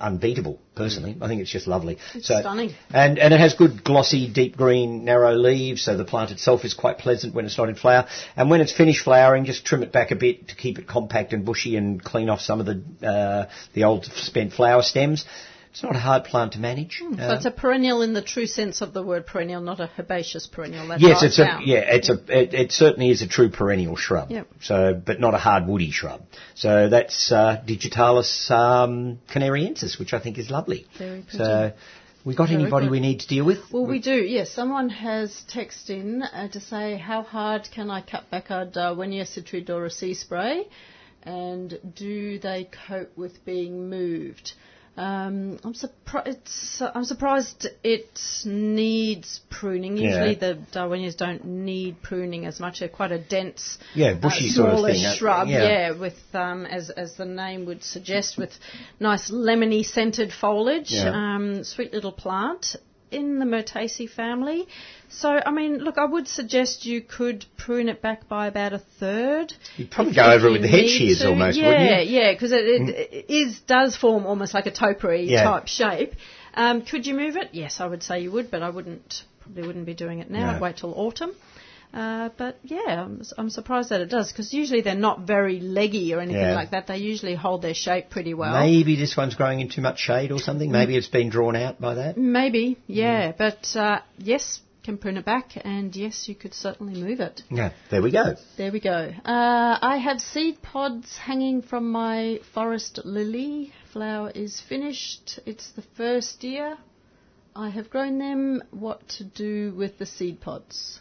unbeatable, personally. I think it's just lovely. It's stunning. And, and it has good glossy, deep green, narrow leaves, so the plant itself is quite pleasant when it's not in flower. And when it's finished flowering, just trim it back a bit to keep it compact and bushy and clean off some of the, uh, the old spent flower stems. It's not a hard plant to manage. So Uh, it's a perennial in the true sense of the word perennial, not a herbaceous perennial. That's Yes, it's a yeah, it's a it, it certainly is a true perennial shrub. Yep. So, but not a hard woody shrub. So that's uh, Digitalis um, canariensis, which I think is lovely. Very pretty. So, we got Very anybody good. we need to deal with? Well, we do. Yes, someone has texted in uh, to say how hard can I cut back our Darwinia Citriodora sea spray, and do they cope with being moved? Um, I'm, surpri- it's, uh, I'm surprised it needs pruning. Usually Yeah. the Darwinias don't need pruning as much. They're quite a dense, Yeah, bushy uh, sort of smaller thing, uh, shrub. yeah. Yeah, with um, as as the name would suggest, with nice lemony scented foliage. Yeah. Um, sweet little plant in the Myrtaceae family. So, I mean, look, I would suggest you could prune it back by about a third. You'd probably go over it with the head shears to. almost, yeah, wouldn't you? Yeah, yeah, because it, it, it is does form almost like a topiary Yeah. type shape. Um, could you move it? Yes, I would say you would, but I wouldn't probably wouldn't be doing it now. No. I'd wait till autumn. Uh, but yeah, I'm, I'm surprised that it does because usually they're not very leggy or anything Yeah. like that. They usually hold their shape pretty well. Maybe this one's growing in too much shade or something. Maybe it's been drawn out by that. Maybe, Mm. yeah, but uh, yes, can prune it back, and yes, you could certainly move it. Yeah, there we go. There we go. Uh, I have seed pods hanging from my forest lily. Flower is finished. It's the first year. I have grown them. What to do with the seed pods?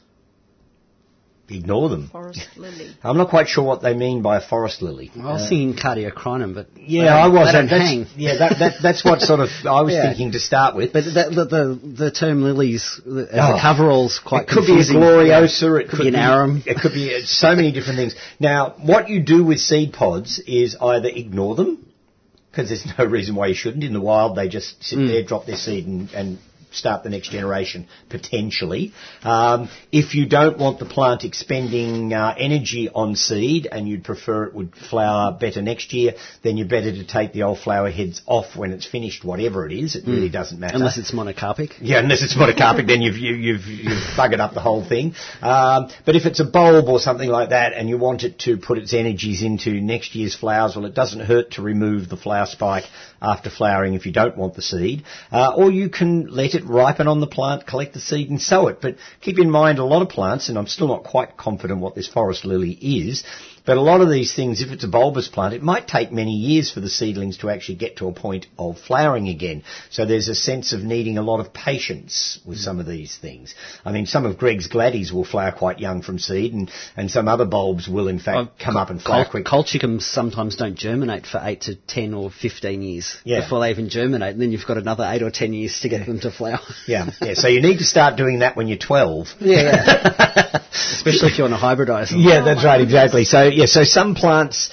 Ignore them. Forest lily. I'm not quite sure what they mean by a forest lily. I was Uh, thinking cardiocrinum, but yeah, I was. They don't that's, hang. Yeah, that, that, that's what sort of I was Yeah. thinking to start with. But the, the, the, the term lilies as Oh. a coverall's quite it could be a confusing. gloriosa, it Could be an arum. It could be uh, so many different things. Now, what you do with seed pods is either ignore them, because there's no reason why you shouldn't. In the wild, they just sit Mm. there, drop their seed, and, and start the next generation potentially. Um, if you don't want the plant expending uh, energy on seed and you'd prefer it would flower better next year, then you're better to take the old flower heads off when it's finished, whatever it is. It really doesn't matter. Mm. Unless it's monocarpic. Yeah, unless it's monocarpic, then you've you, you've you've buggered up the whole thing. Um, but if it's a bulb or something like that, and you want it to put its energies into next year's flowers, well, it doesn't hurt to remove the flower spike after flowering if you don't want the seed, uh, or you can let it ripen on the plant, collect the seed, and sow it. But keep in mind, a lot of plants, and I'm still not quite confident what this forest lily is. But a lot of these things, if it's a bulbous plant, it might take many years for the seedlings to actually get to a point of flowering again. So there's a sense of needing a lot of patience with some of these things. I mean, some of Greg's gladdies will flower quite young from seed, and, and some other bulbs will in fact Oh, come up and flower Col- quick. colchicums sometimes don't germinate for 8 to 10 or 15 years Yeah. before they even germinate, and then you've got another 8 or 10 years to get them to flower. yeah, yeah. So you need to start doing that when you're 12. yeah, yeah. Especially if you want to hybridize them. Yeah, that's right, exactly. So yeah, so some plants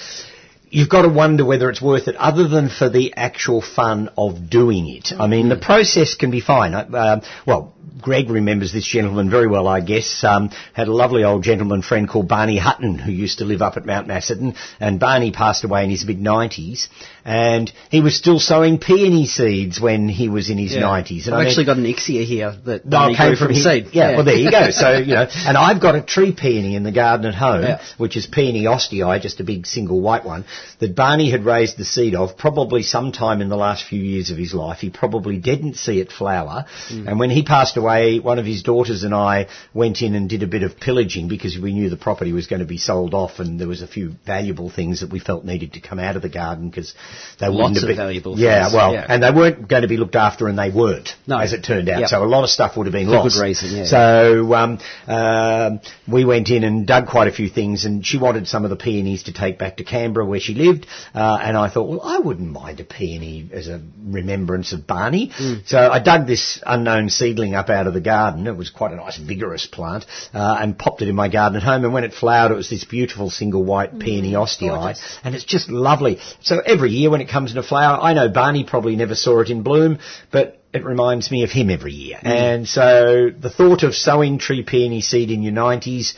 you've got to wonder whether it's worth it other than for the actual fun of doing it. I mean, the process can be fine. Um, well, Greg remembers this gentleman very well, I guess. Um, had a lovely old gentleman friend called Barney Hutton who used to live up at Mount Macedon, and Barney passed away in his mid 90s, and he was still sowing peony seeds when he was in his Yeah. 90s. And I've I actually got an ixia here that no, came from, from his- seed. Yeah, well there you go. So, you know, and I've got a tree peony in the garden at home, Yeah. which is peony ostii, just a big single white one, that Barney had raised the seed of probably sometime in the last few years of his life. He probably didn't see it flower. Mm. And when he passed away, one of his daughters and I went in and did a bit of pillaging because we knew the property was going to be sold off and there was a few valuable things that we felt needed to come out of the garden because they Lots of been, valuable Yeah, things, well, yeah. and they weren't going to be looked after and they weren't, No. as it turned out. Yep. So a lot of stuff would have been For good lost. reason, yeah. So um, um, we went in and dug quite a few things, and she wanted some of the peonies to take back to Canberra where she lived. Uh, and I thought, well, I wouldn't mind a peony as a remembrance of Barney. Mm. So I dug this unknown seedling up out of the garden. It was quite a nice, vigorous plant, uh, and popped it in my garden at home. And when it flowered, it was this beautiful single white peony gorgeous. and it's just lovely. So every year when it comes into flower, I know Barney probably never saw it in bloom, but it reminds me of him every year. And so the thought of sowing tree peony seed in your 90s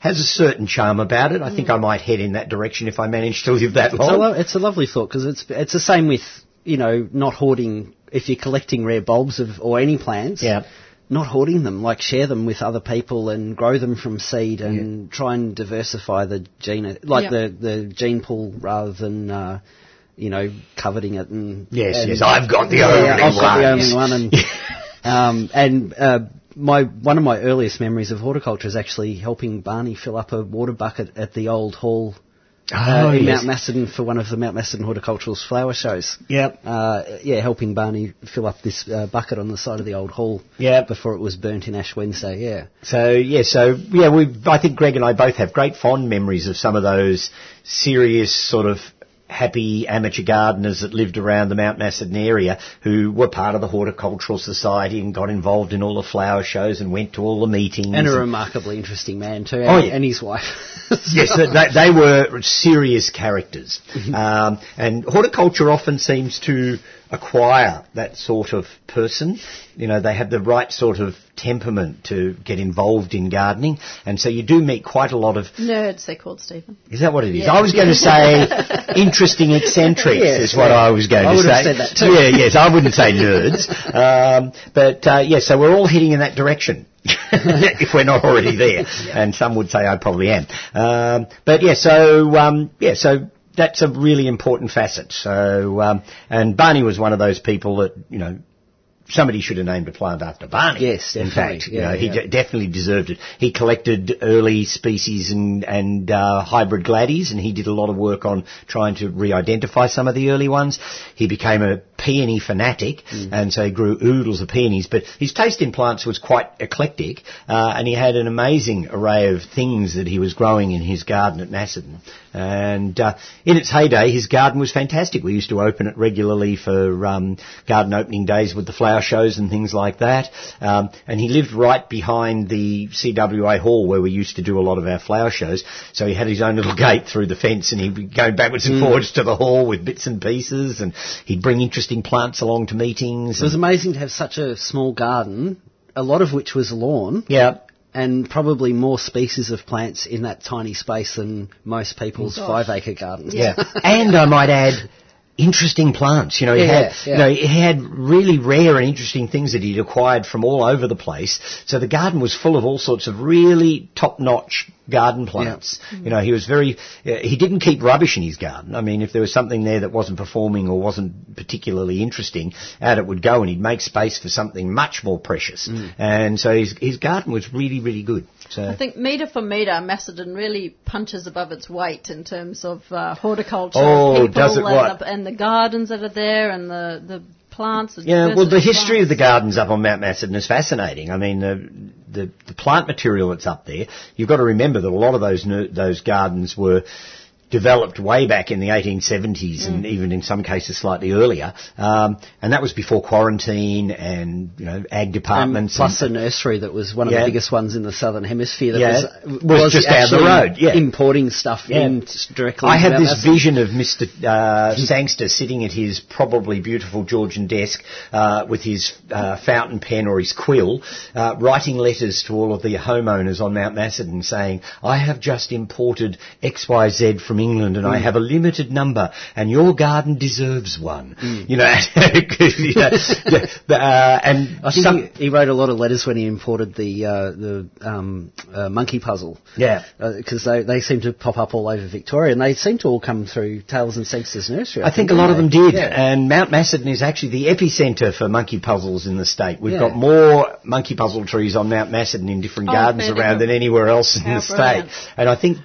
has a certain charm about it. I think I might head in that direction if I manage to live that It's a, long. lo- it's a lovely thought because it's it's the same with you know not hoarding if you're collecting rare bulbs of or any plants. Yeah. Not hoarding them, like share them with other people and grow them from seed and try and diversify the gene, like Yeah. the, the gene pool rather than, uh, you know, coveting it and. Yes, and- yes, I've got the yeah, only I've got the one. only one and, um, and, uh, my, one of my earliest memories of horticulture is actually helping Barney fill up a water bucket at the old hall uh, Oh, in yes. Mount Macedon for one of the Mount Macedon Horticultural's flower shows. Yep. Uh, yeah, helping Barney fill up this uh, bucket on the side of the old hall. Yep. Before it was burnt in Ash Wednesday. Yeah. So yeah, so yeah, we I think Greg and I both have great fond memories of some of those serious sort of happy amateur gardeners that lived around the Mount Macedon area who were part of the horticultural society and got involved in all the flower shows and went to all the meetings. And a remarkably interesting man too. Oh, and, yeah. and his wife. yes, they, they were serious characters. Um, and horticulture often seems to acquire that sort of person. You know, they have the right sort of temperament to get involved in gardening. And so you do meet quite a lot of Nerds, they're called, Stephen. is that what it is? Yeah. I was going to say interesting eccentrics Yes, is what yeah. I was going I to would say. have said that too. Yeah, yes, I wouldn't say nerds. Um, but uh, yeah, so we're all heading in that direction. if we're not already there, and some would say I probably am. Um, but yeah, so um, yeah, so that's a really important facet. So um, and Barney was one of those people that you know somebody should have named a plant after Barney. Yes, in definitely. fact, you Yeah, he yeah. de- definitely deserved it. He collected early species and and uh, hybrid gladdies, and he did a lot of work on trying to re-identify some of the early ones. He became a peony fanatic, Mm. and so he grew oodles of peonies. But his taste in plants was quite eclectic, uh, and he had an amazing array of things that he was growing in his garden at Macedon. And uh, in its heyday, his garden was fantastic. We used to open it regularly for um, garden opening days with the flower shows and things like that. Um, and he lived right behind the CWA hall where we used to do a lot of our flower shows. So he had his own little gate through the fence, and he'd be going backwards and forwards to the hall with bits and pieces, and he'd bring interesting plants along to meetings. it was amazing to have such a small garden, a lot of which was lawn. yeah. And probably more species of plants in that tiny space than most people's oh, five acre gardens. Yeah. and I might add, interesting plants. You know, he Yeah, had, yeah. you know, he had really rare and interesting things that he'd acquired from all over the place. So the garden was full of all sorts of really top-notch garden plants. You know, he was very, uh, he didn't keep rubbish in his garden. I mean, if there was something there that wasn't performing or wasn't particularly interesting, out it would go and he'd make space for something much more precious. Mm. And so his, his garden was really, really good. So. I think metre for metre, Macedon really punches above its weight in terms of uh, horticulture, Oh, people does it and, what? The, and the gardens that are there and the, the plants. Yeah, well, the history of the gardens up on Mount Macedon is fascinating. I mean, the, the, the plant material that's up there, you've got to remember that a lot of those those gardens were developed way back in the 1870s and even in some cases slightly earlier. Um, and that was before quarantine and, you know, ag departments. plus and, a nursery that was one of Yeah. the biggest ones in the southern hemisphere that Yeah. was, Was just down the road, yeah. importing stuff Yeah. in directly. I had this vision of Mr. Uh, Sangster sitting at his probably beautiful Georgian desk uh, with his uh, fountain pen or his quill, uh, writing letters to all of the homeowners on Mount Macedon saying, I have just imported XYZ from England and Mm. I have a limited number and your garden deserves one. Mm. You know, 'cause, you know, the- the, uh, and I think some, he, he wrote a lot of letters when he imported the uh, the um, uh, monkey puzzle. Yeah. because they they seem to pop up all over Victoria, and they seem to all come through Taylor's and Sangster's nursery. I think a lot of them did. Yeah. and Mount Macedon is actually the epicentre for monkey puzzles in the state. We've Yeah. got more monkey puzzle trees on Mount Macedon in different Oh, gardens around than anywhere else in How the state. And I think,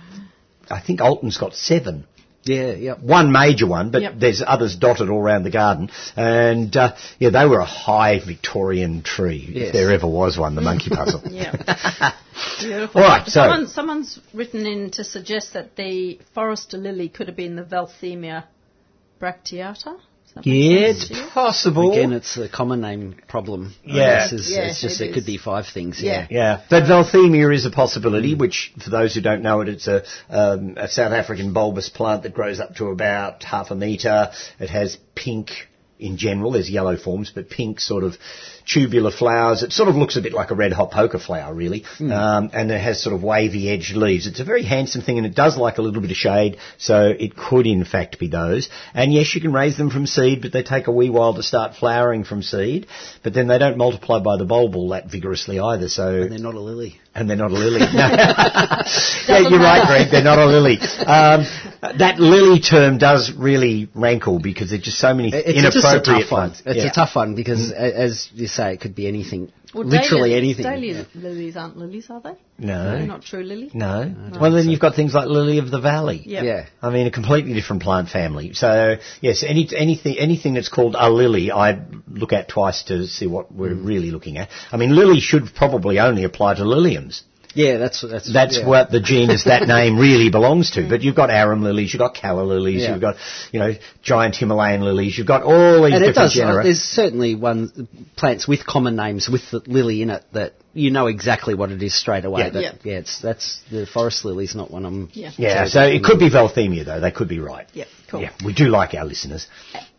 I think Alton's got seven. yeah, yeah. One major one, but Yep. there's others dotted all around the garden. And uh, yeah, they were a high Victorian tree, Yes. if there ever was one, the monkey puzzle. Yeah. Beautiful. All right, so- Someone, someone's written in to suggest that the forester lily could have been the Veltheimia bracteata. Does that Yeah, it's to possible. Again, it's a common name problem. I Yeah. guess, is- Yeah, it's just it it, could be five things. Yeah. Yeah, Yeah, but Veltheimia is a possibility, which, for those who don't know it, it's a, um, a South African bulbous plant that grows up to about half a metre. It has pink in general. There's yellow forms, but pink sort of tubular flowers. It sort of looks a bit like a red hot poker flower, really. Um, and it has sort of wavy edged leaves. It's a very handsome thing, and it does like a little bit of shade, so it could in fact be those. And yes, you can raise them from seed, but they take a wee while to start flowering from seed. But then they don't multiply by the bulb all that vigorously either. So and they're not a lily. and they're not a lily. No. yeah, you're right, Greg. They're not a lily. Um, that lily term does really rankle because there's just so many It's inappropriate just a tough one. ones. It's Yeah. a tough one because, a- as you say, it could be anything. Well, literally dahlia- anything. Dahlia lilies aren't lilies, are they? No. They're not true lily. No. Well, then you've got things like lily of the valley. Yep. Yeah. I mean, a completely different plant family. So yes, any anything anything that's called a lily, I look at twice to see what we're mm. really looking at. I mean, lily should probably only apply to liliums. Yeah, that's that's That's yeah. what the genus that name really belongs to. But you've got arum lilies, you've got calla lilies, Yeah. you've got you know giant Himalayan lilies, you've got all these and it different does. uh, genera. There's certainly one plants with common names with the lily in it that you know exactly what it is straight away. Yeah. But Yeah. yeah, it's that's the forest lily's not one I'm. Yeah. yeah, so it could be Veltheimia though. They could be right. Yep, cool. Yeah, we do like our listeners.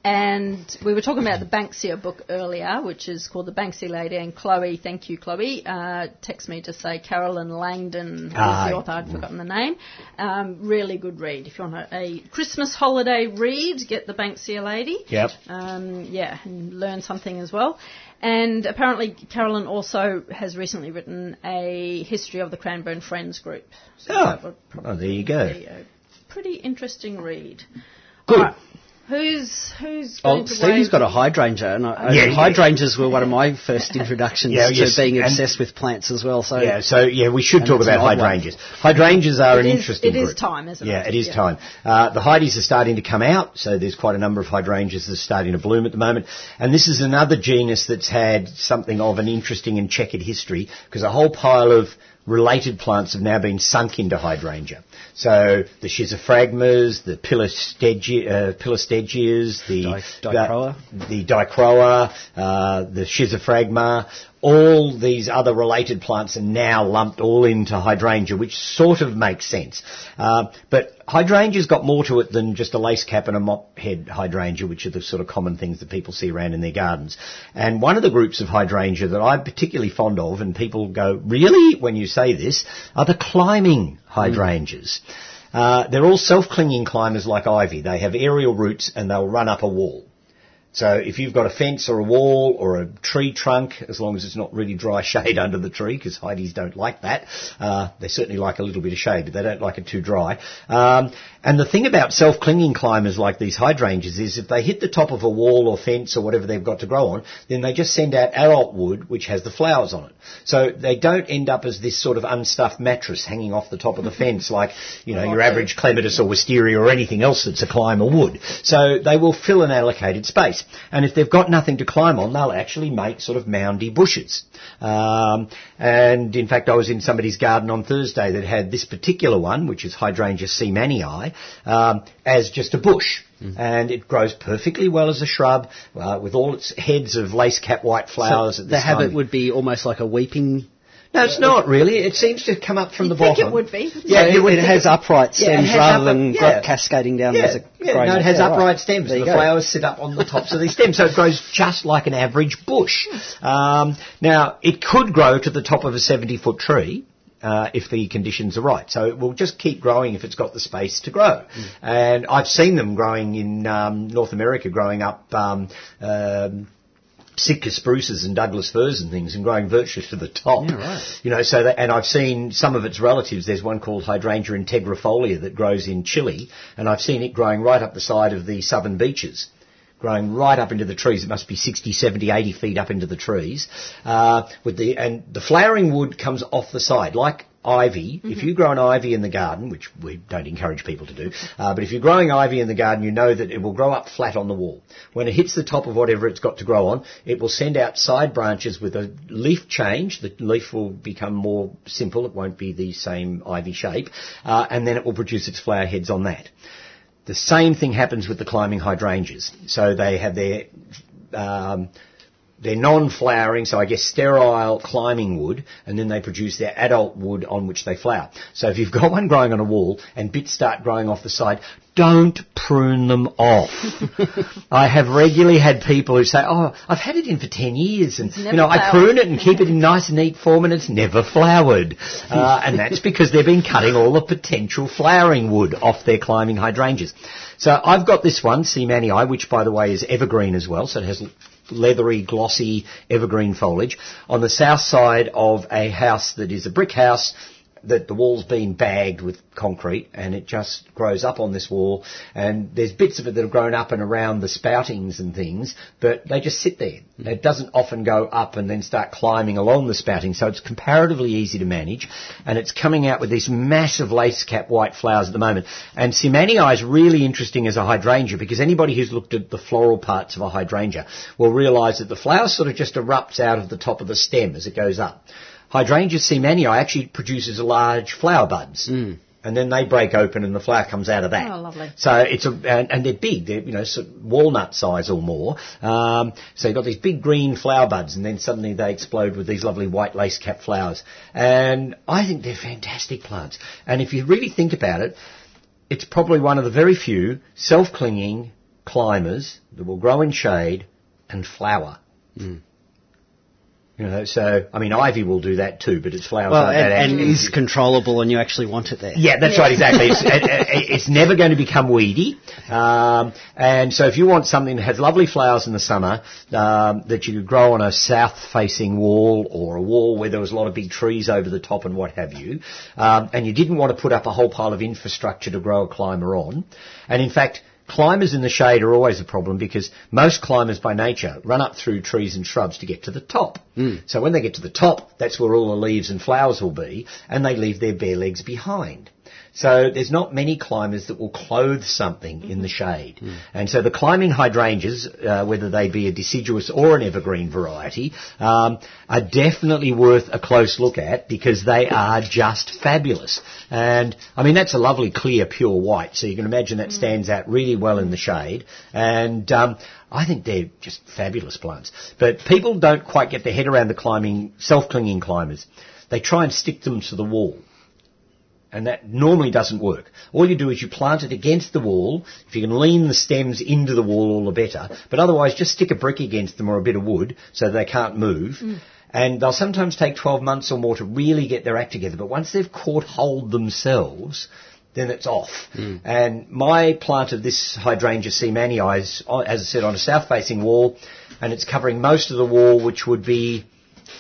And we were talking about the Banksia book earlier, which is called The Banksia Lady. And Chloe, thank you, Chloe, uh, text me to say Carolyn Landon is Ah, the author. I'd forgotten the name. Um, really good read. If you want a, Christmas holiday read, get The Banksia Lady. Yep. Um, yeah, and learn something as well. And apparently, Carolyn also has recently written a history of the Cranbourne Friends group. So Oh. that would probably Oh, there you go. be a pretty interesting read. Good. All right. Who's who's going Oh, to Stephen's got a hydrangea, and I, Yeah, and yeah. hydrangeas were one of my first introductions Yeah, to yes, being and- obsessed with plants as well. So Yeah, so yeah, we should talk about odd one. hydrangeas. Hydrangeas are It an is- interesting it is group. time, isn't it? yeah, it? it is Yeah. time. Uh, the hydies are starting to come out, so there's quite a number of hydrangeas that are starting to bloom at the moment. And this is another genus that's had something of an interesting and checkered history because a whole pile of related plants have now been sunk into hydrangea. So the schizophragmas, the pilostegi- uh, pilostegias, the Di- dichroa. the dichroa, uh, the schizophragma, all these other related plants are now lumped all into hydrangea, which sort of makes sense. Uh, but hydrangea's got more to it than just a lace cap and a mop head hydrangea, which are the sort of common things that people see around in their gardens. And one of the groups of hydrangea that I'm particularly fond of, and people go, really, when you say this, are the climbing hydrangeas. Uh, they're all self-clinging climbers like ivy. They have aerial roots and they'll run up a wall. So if you've got a fence or a wall or a tree trunk, as long as it's not really dry shade under the tree, because hydies don't like that. Uh, they certainly like a little bit of shade, but they don't like it too dry. Um, and the thing about self-clinging climbers like these hydrangeas is if they hit the top of a wall or fence or whatever they've got to grow on, then they just send out adult wood which has the flowers on it. So they don't end up as this sort of unstuffed mattress hanging off the top of the fence like, you know, your average clematis or wisteria or anything else that's a climber would. So they will fill an allocated space. And if they've got nothing to climb on, they'll actually make sort of moundy bushes. Um, and in fact, I was in somebody's garden on Thursday that had this particular one, which is Hydrangea seemannii, um, as just a bush. Mm. And it grows perfectly well as a shrub, uh, with all its heads of lace cap white flowers. So the habit would be almost like a weeping no, it's not really. It seems to come up from You'd the bottom. Think it would be. Yeah, it, it, has upright stems yeah, rather than yeah. cascading down. Yeah, yeah no, it has upright right. stems. The go. flowers sit up on the tops of these stems, so it grows just like an average bush. Um, now, it could grow to the top of a 70-foot tree. Uh, if the conditions are right. So it will just keep growing if it's got the space to grow. Mm. And I've seen them growing in um, North America, growing up um, um Sitka spruces and Douglas firs and things and growing virtually to the top. Yeah, right. You know, so that, and I've seen some of its relatives. There's one called Hydrangea integrifolia that grows in Chile, and I've seen it growing right up the side of the southern beeches growing right up into the trees. It must be 60, 70, 80 feet up into the trees. Uh, with the and the flowering wood comes off the side, like ivy, mm-hmm. if you grow an ivy in the garden, which we don't encourage people to do, uh, but if you're growing ivy in the garden, you know that it will grow up flat on the wall. When it hits the top of whatever it's got to grow on, it will send out side branches with a leaf change. The leaf will become more simple. It won't be the same ivy shape, uh, and then it will produce its flower heads on that. The same thing happens with the climbing hydrangeas. So they have their um, they're non-flowering, so I guess sterile climbing wood, and then they produce their adult wood on which they flower. So if you've got one growing on a wall and bits start growing off the side, don't prune them off. I have regularly had people who say, "Oh, I've had it in for ten years, and you know, flowered. I prune it and keep it in nice neat form, and it's never flowered." Uh, and that's because they've been cutting all the potential flowering wood off their climbing hydrangeas. So I've got this one, Seemannii, which by the way is evergreen as well, so it has leathery, glossy evergreen foliage. On the south side of a house that is a brick house that the wall's been bagged with concrete and it just grows up on this wall and there's bits of it that have grown up and around the spoutings and things, but they just sit there. Mm. It doesn't often go up and then start climbing along the spouting, so it's comparatively easy to manage and it's coming out with these massive lace cap white flowers at the moment. And Seemannii is really interesting as a hydrangea because anybody who's looked at the floral parts of a hydrangea will realise that the flower sort of just erupts out of the top of the stem as it goes up. Hydrangea seemannii actually produces large flower buds. Mm. And then they break open and the flower comes out of that. Oh, lovely. So it's a, and, and they're big. They're, you know, sort of walnut size or more. Um, so you've got these big green flower buds and then suddenly they explode with these lovely white lace cap flowers. And I think they're fantastic plants. And if you really think about it, it's probably one of the very few self-clinging climbers that will grow in shade and flower. Mm. You know, so I mean, ivy will do that too, but its flowers well, like and, and is controllable, and you actually want it there. Yeah, that's yeah. right, exactly. It's, it, it's, never going to become weedy, um, and so if you want something that has lovely flowers in the summer um, that you could grow on a south-facing wall or a wall where there was a lot of big trees over the top and what have you, um, and you didn't want to put up a whole pile of infrastructure to grow a climber on, and in fact Climbers in the shade are always a problem because most climbers by nature run up through trees and shrubs to get to the top. Mm. So when they get to the top, that's where all the leaves and flowers will be, and they leave their bare legs behind. So there's not many climbers that will clothe something in the shade. Mm. And so the climbing hydrangeas, uh, whether they be a deciduous or an evergreen variety, um, are definitely worth a close look at because they are just fabulous. And I mean, that's a lovely clear pure white. So you can imagine that stands out really well in the shade. And, um, I think they're just fabulous plants. But people don't quite get their head around the climbing, self-clinging climbers. They try and stick them to the wall and that normally doesn't work. All you do is you plant it against the wall. If you can lean the stems into the wall, all the better. But otherwise, just stick a brick against them or a bit of wood so they can't move. Mm. And they'll sometimes take 12 months or more to really get their act together. But once they've caught hold themselves, then it's off. Mm. And my plant of this hydrangea seemannii is, as I said, on a south-facing wall, and it's covering most of the wall, which would be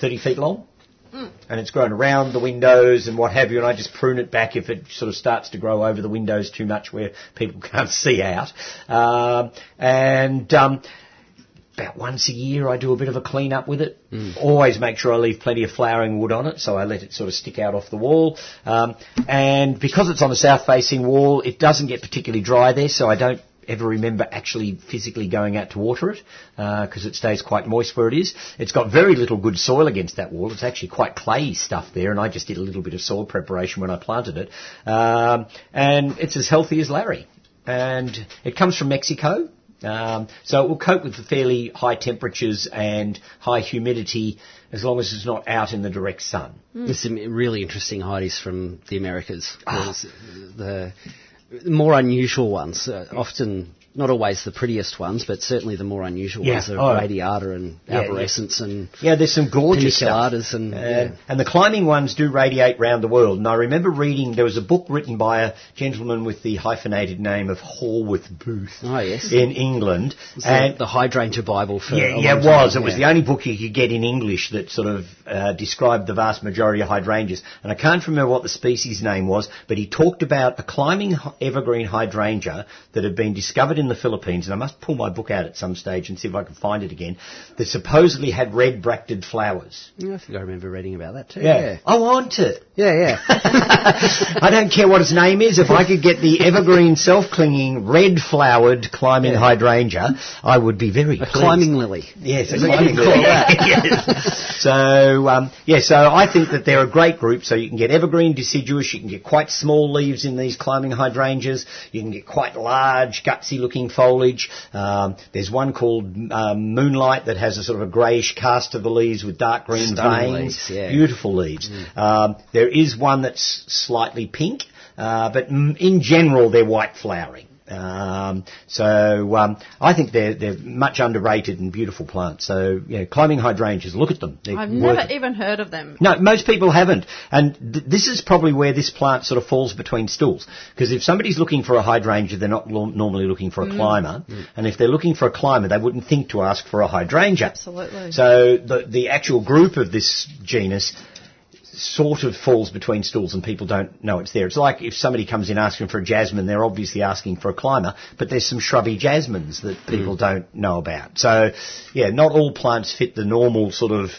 30 feet long. Mm. And it's grown around the windows and what have you, and I just prune it back if it sort of starts to grow over the windows too much where people can't see out. Um, and um, about once a year I do a bit of a clean up with it. Mm. Always make sure I leave plenty of flowering wood on it, so I let it sort of stick out off the wall. Um, and because it's on a south facing wall, it doesn't get particularly dry there, so I don't ever remember actually physically going out to water it because it stays quite moist where it is. It's got very little good soil against that wall. It's actually quite clayey stuff there, and I just did a little bit of soil preparation when I planted it. Um, and it's as healthy as Larry. And it comes from Mexico. Um, so it will cope with the fairly high temperatures and high humidity as long as it's not out in the direct sun. There's some really interesting hydies from the Americas. There's the more unusual ones, uh, often not always the prettiest ones, but certainly the more unusual Yeah. ones are Oh. radiata and Yeah, yeah. and Yeah, there's some gorgeous stuff. And- Uh, yeah. and the climbing ones do radiate round the world. And I remember reading there was a book written by a gentleman with the hyphenated name of Haworth Booth Oh, yes. in England. And the, the hydrangea Bible for yeah, yeah, it was. time, It was the only book you could get in English that sort of uh, described the vast majority of hydrangeas. And I can't remember what the species name was, but he talked about a climbing evergreen hydrangea that had been discovered in the Philippines. And I must pull my book out at some stage and see if I can find it again. That supposedly had red bracted flowers. Yeah, I think I remember reading about that too. Yeah. Yeah, I want it. yeah, yeah. I don't care what its name is. If I could get the evergreen, self-clinging, red-flowered climbing hydrangea, I would be very a pleased. climbing lily. Yes, a climbing lily. that? Yes. So, um, yeah, so I think that they're a great group. So you can get evergreen deciduous, you can get quite small leaves in these climbing hydrangeas, you can get quite large, gutsy-looking foliage. Um, there's one called um, Moonlight that has a sort of a greyish cast to the leaves with dark green Stunning veins. leaves, yeah. Beautiful leaves. Um, there is one that's slightly pink, uh, but mm, in general they're white flowering. Um, so um, I think they're they're much underrated and beautiful plants. So yeah, climbing hydrangeas, look at them. They're I've never it. even heard of them. No, most people haven't. And th- this is probably where this plant sort of falls between stools. Because if somebody's looking for a hydrangea, they're not lo- normally looking for a climber. And if they're looking for a climber, they wouldn't think to ask for a hydrangea. Absolutely. So the, the actual group of this genus sort of falls between stools and people don't know it's there. It's like if somebody comes in asking for a jasmine, they're obviously asking for a climber, but there's some shrubby jasmines that mm. people don't know about. So, yeah, not all plants fit the normal sort of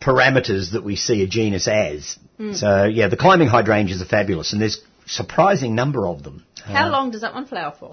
parameters that we see a genus as. Mm. So, yeah, the climbing hydrangeas are fabulous and there's surprising number of them. How uh, long does that one flower for?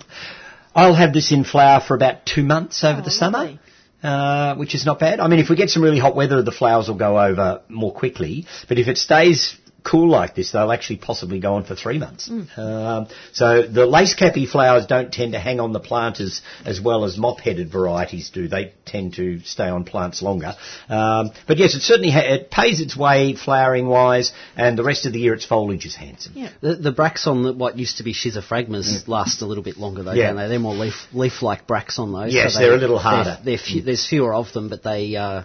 I'll have this in flower for about two months over Oh, the summer. lovely. Uh, which is not bad. I mean, if we get some really hot weather, the flowers will go over more quickly. But if it stays cool like this, they'll actually possibly go on for three months. Um, so the lace cappy flowers don't tend to hang on the plant as, as well as mop-headed varieties do. They tend to stay on plants longer. Um, but yes, it certainly ha- it pays its way flowering wise, and the rest of the year its foliage is handsome. Yeah. The, the bracts on the, what used to be schizophragmas last a little bit longer though, Yeah. don't they? They're more leaf, leaf-like bracts on those. Yes, they- they're a little harder. They're, they're few, there's fewer of them, but they uh,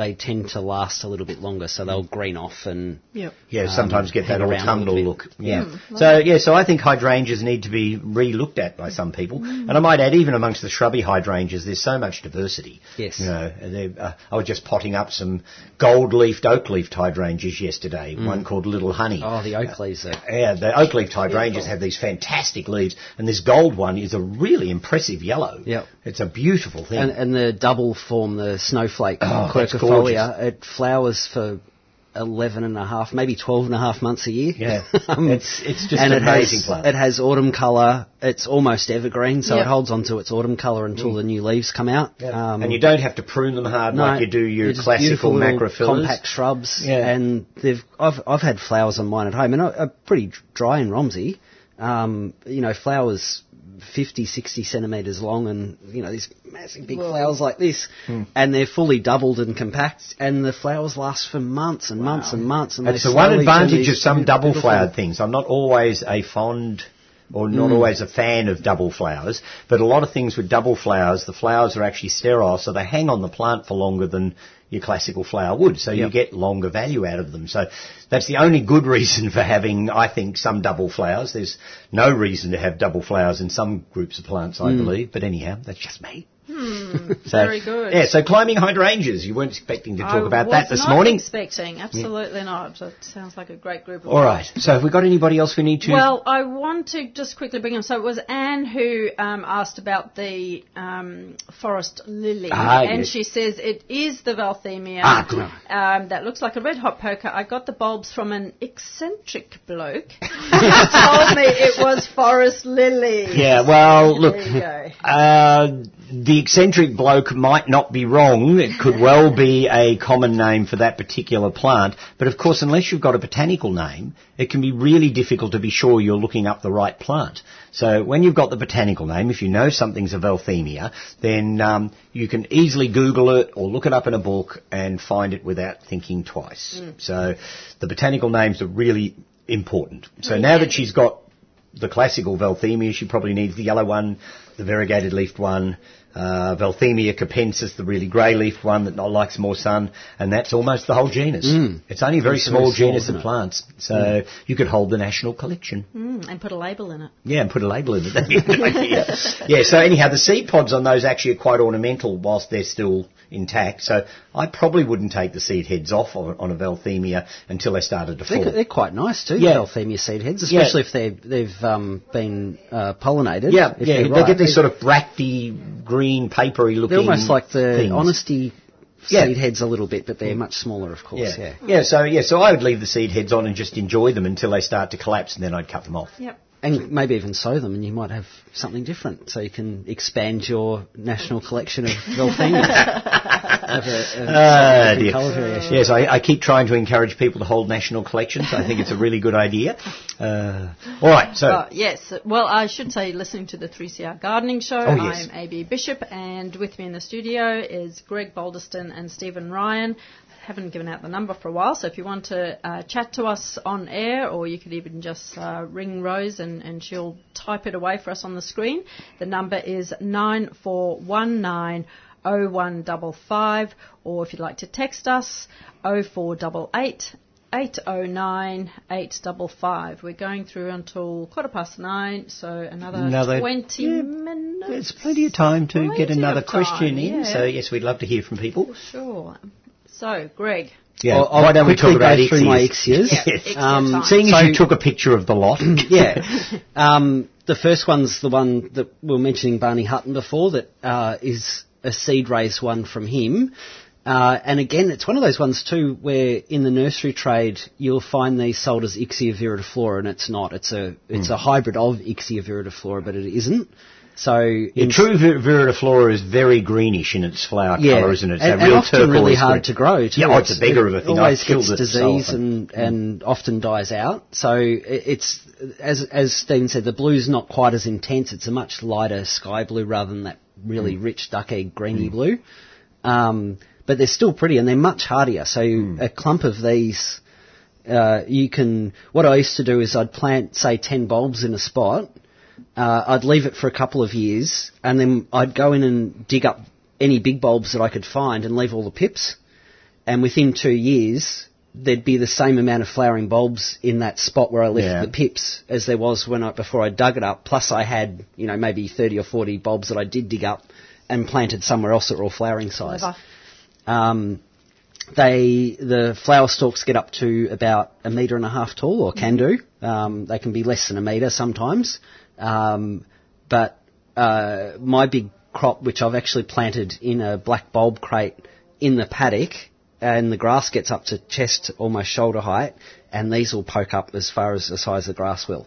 they tend to last a little bit longer, so they'll green off and Yep. Yeah, um, sometimes get that hang around a autumnal little look. bit. Yeah. so yeah, so I think hydrangeas need to be re-looked at by some people, and I might add even amongst the shrubby hydrangeas, there's so much diversity. Yes. You know, uh, I was just potting up some gold-leafed, oak-leafed hydrangeas yesterday. One called Little Honey. Oh, the oak leaves are Yeah, the oak-leafed hydrangeas have these fantastic leaves, and this gold one is a really impressive yellow. Yep. It's a beautiful thing. And, and the double form, the snowflake Oh, that's quercifolia, it flowers for 11 and a half, maybe 12 and a half months a year. Yeah. Um, It's- it's just and an it amazing has, plant. It has autumn colour. It's almost evergreen, so Yep. it holds on to its autumn colour until the new leaves come out. Mm. Yeah. Um, and you don't have to prune them hard like you do your they're classical beautiful little macrophyllas. compact shrubs. Yeah. And they've I've I've had flowers on mine at home, and are, are pretty dry in Romsey. Um, you know, flowers 50, 60 centimetres long, and you know these massive big flowers like this, Hmm. and they're fully doubled and compact, and the flowers last for months and months and months. And That's the one advantage of some double flowered things. I'm not always a fond or not Mm. always a fan of double flowers, but a lot of things with double flowers, the flowers are actually sterile, so they hang on the plant for longer than your classical flower would, so you get longer value out of them. So that's the only good reason for having, I think, some double flowers. There's no reason to have double flowers in some groups of plants, Mm. I believe, but anyhow, that's just me. So, very good. Yeah, so climbing hydrangeas. You weren't expecting to talk I about that this not morning. expecting, absolutely not. It sounds like a great group of All right. So have we got anybody else we need to? Well, I want to just quickly bring up. So it was Anne who um, asked about the um, forest lily, Ah, and yes. she says it is the Veltheimia. Ah. Um, that looks like a red hot poker. I got the bulbs from an eccentric bloke who told me it was forest lily. yeah, well, look, There you go. uh, the eccentric bloke might not be wrong. It could well be a common name for that particular plant. But of course, unless you've got a botanical name, it can be really difficult to be sure you're looking up the right plant. So when you've got the botanical name, if you know something's a Veltheimia, then um, you can easily Google it or look it up in a book and find it without thinking twice. So the botanical names are really important. So now that she's got the classical Veltheimia, she probably needs the yellow one, the variegated leafed one, uh, Veltheimia capensis, the really grey leaf one that not likes more sun, and that's almost the whole genus. It's only a very It's small very small, genus isn't of plants, so you could hold the national collection. Mm, and put a label in it. Yeah, and put a label in it. That'd be a good idea. Yeah, so anyhow, the seed pods on those actually are quite ornamental whilst they're still intact. So I probably wouldn't take the seed heads off on, on a Veltheimia until they started to They're, fall. they're quite nice too, Yeah. the Veltheimia seed heads, especially if they've, they've um, been uh, pollinated. Yeah, yeah, they're they right. get these sort of bracty, green, papery looking. They're almost like the things. honesty Yeah. seed heads a little bit, but they're much smaller, of course. Yeah. Yeah. yeah, so yeah, so I would leave the seed heads on and just enjoy them until they start to collapse, and then I'd cut them off. Yep. And maybe even sow them, and you might have something different, so you can expand your national collection of Veltheimia. have a, a Ah, different dear. colour variation. Yes, I, I keep trying to encourage people to hold national collections. I think it's a really good idea. Uh, all right, so Uh, yes. Well, I should say, listening to the 3CR Gardening Show. Oh, yes. I'm AB Bishop, and with me in the studio is Greg Balderston and Stephen Ryan. Haven't given out the number for a while, so if you want to uh, chat to us on air, or you could even just uh, ring Rose and, and she'll type it away for us on the screen. The number is nine four one nine. 0155 or if you'd like to text us 0488 809 855. We're going through until quarter past nine, so another, Another- 20 yeah, minutes. there's plenty of time to Plenty get another of time, question in. yeah. So yes, we'd love to hear from people. Sure. So, Greg. Yeah, I'll- I'll why don't we quickly talk about go through my Ixias? Ixias. Yeah, Yes. Um, time. Seeing as So- you took a picture of the lot, yeah. Um, the first one's the one that we were mentioning Barney Hutton before that uh, is a seed raised one from him. Uh, and again, it's one of those ones too where in the nursery trade you'll find these sold as Ixia viridiflora and it's not. It's a it's a hybrid of Ixia viridiflora, but it isn't. So Yeah, true vir- viridiflora is very greenish in its flower yeah, colour, isn't it? It's and, a and often really hard green. to grow too. Yeah, oh, it's a beggar of a thing. It always gets disease and, and often dies out. So it, it's as as Stephen said, the blue's not quite as intense. It's a much lighter sky blue rather than that really Mm. rich duck egg greeny blue. Um, but they're still pretty and they're much hardier. So Mm. a clump of these. Uh, you can. What I used to do is I'd plant, say, ten bulbs in a spot, uh, I'd leave it for a couple of years, and then I'd go in and dig up any big bulbs that I could find and leave all the pips. And within two years, there'd be the same amount of flowering bulbs in that spot where I left Yeah. the pips as there was when I before I dug it up. Plus, I had you know maybe thirty or forty bulbs that I did dig up and planted somewhere else that were all flowering size. Um, they the flower stalks get up to about a metre and a half tall, or can do. Um, they can be less than a metre sometimes. Um, but uh, my big crop, which I've actually planted in a black bulb crate in the paddock, and the grass gets up to chest, almost shoulder height, and these will poke up as far as the size of the grass will,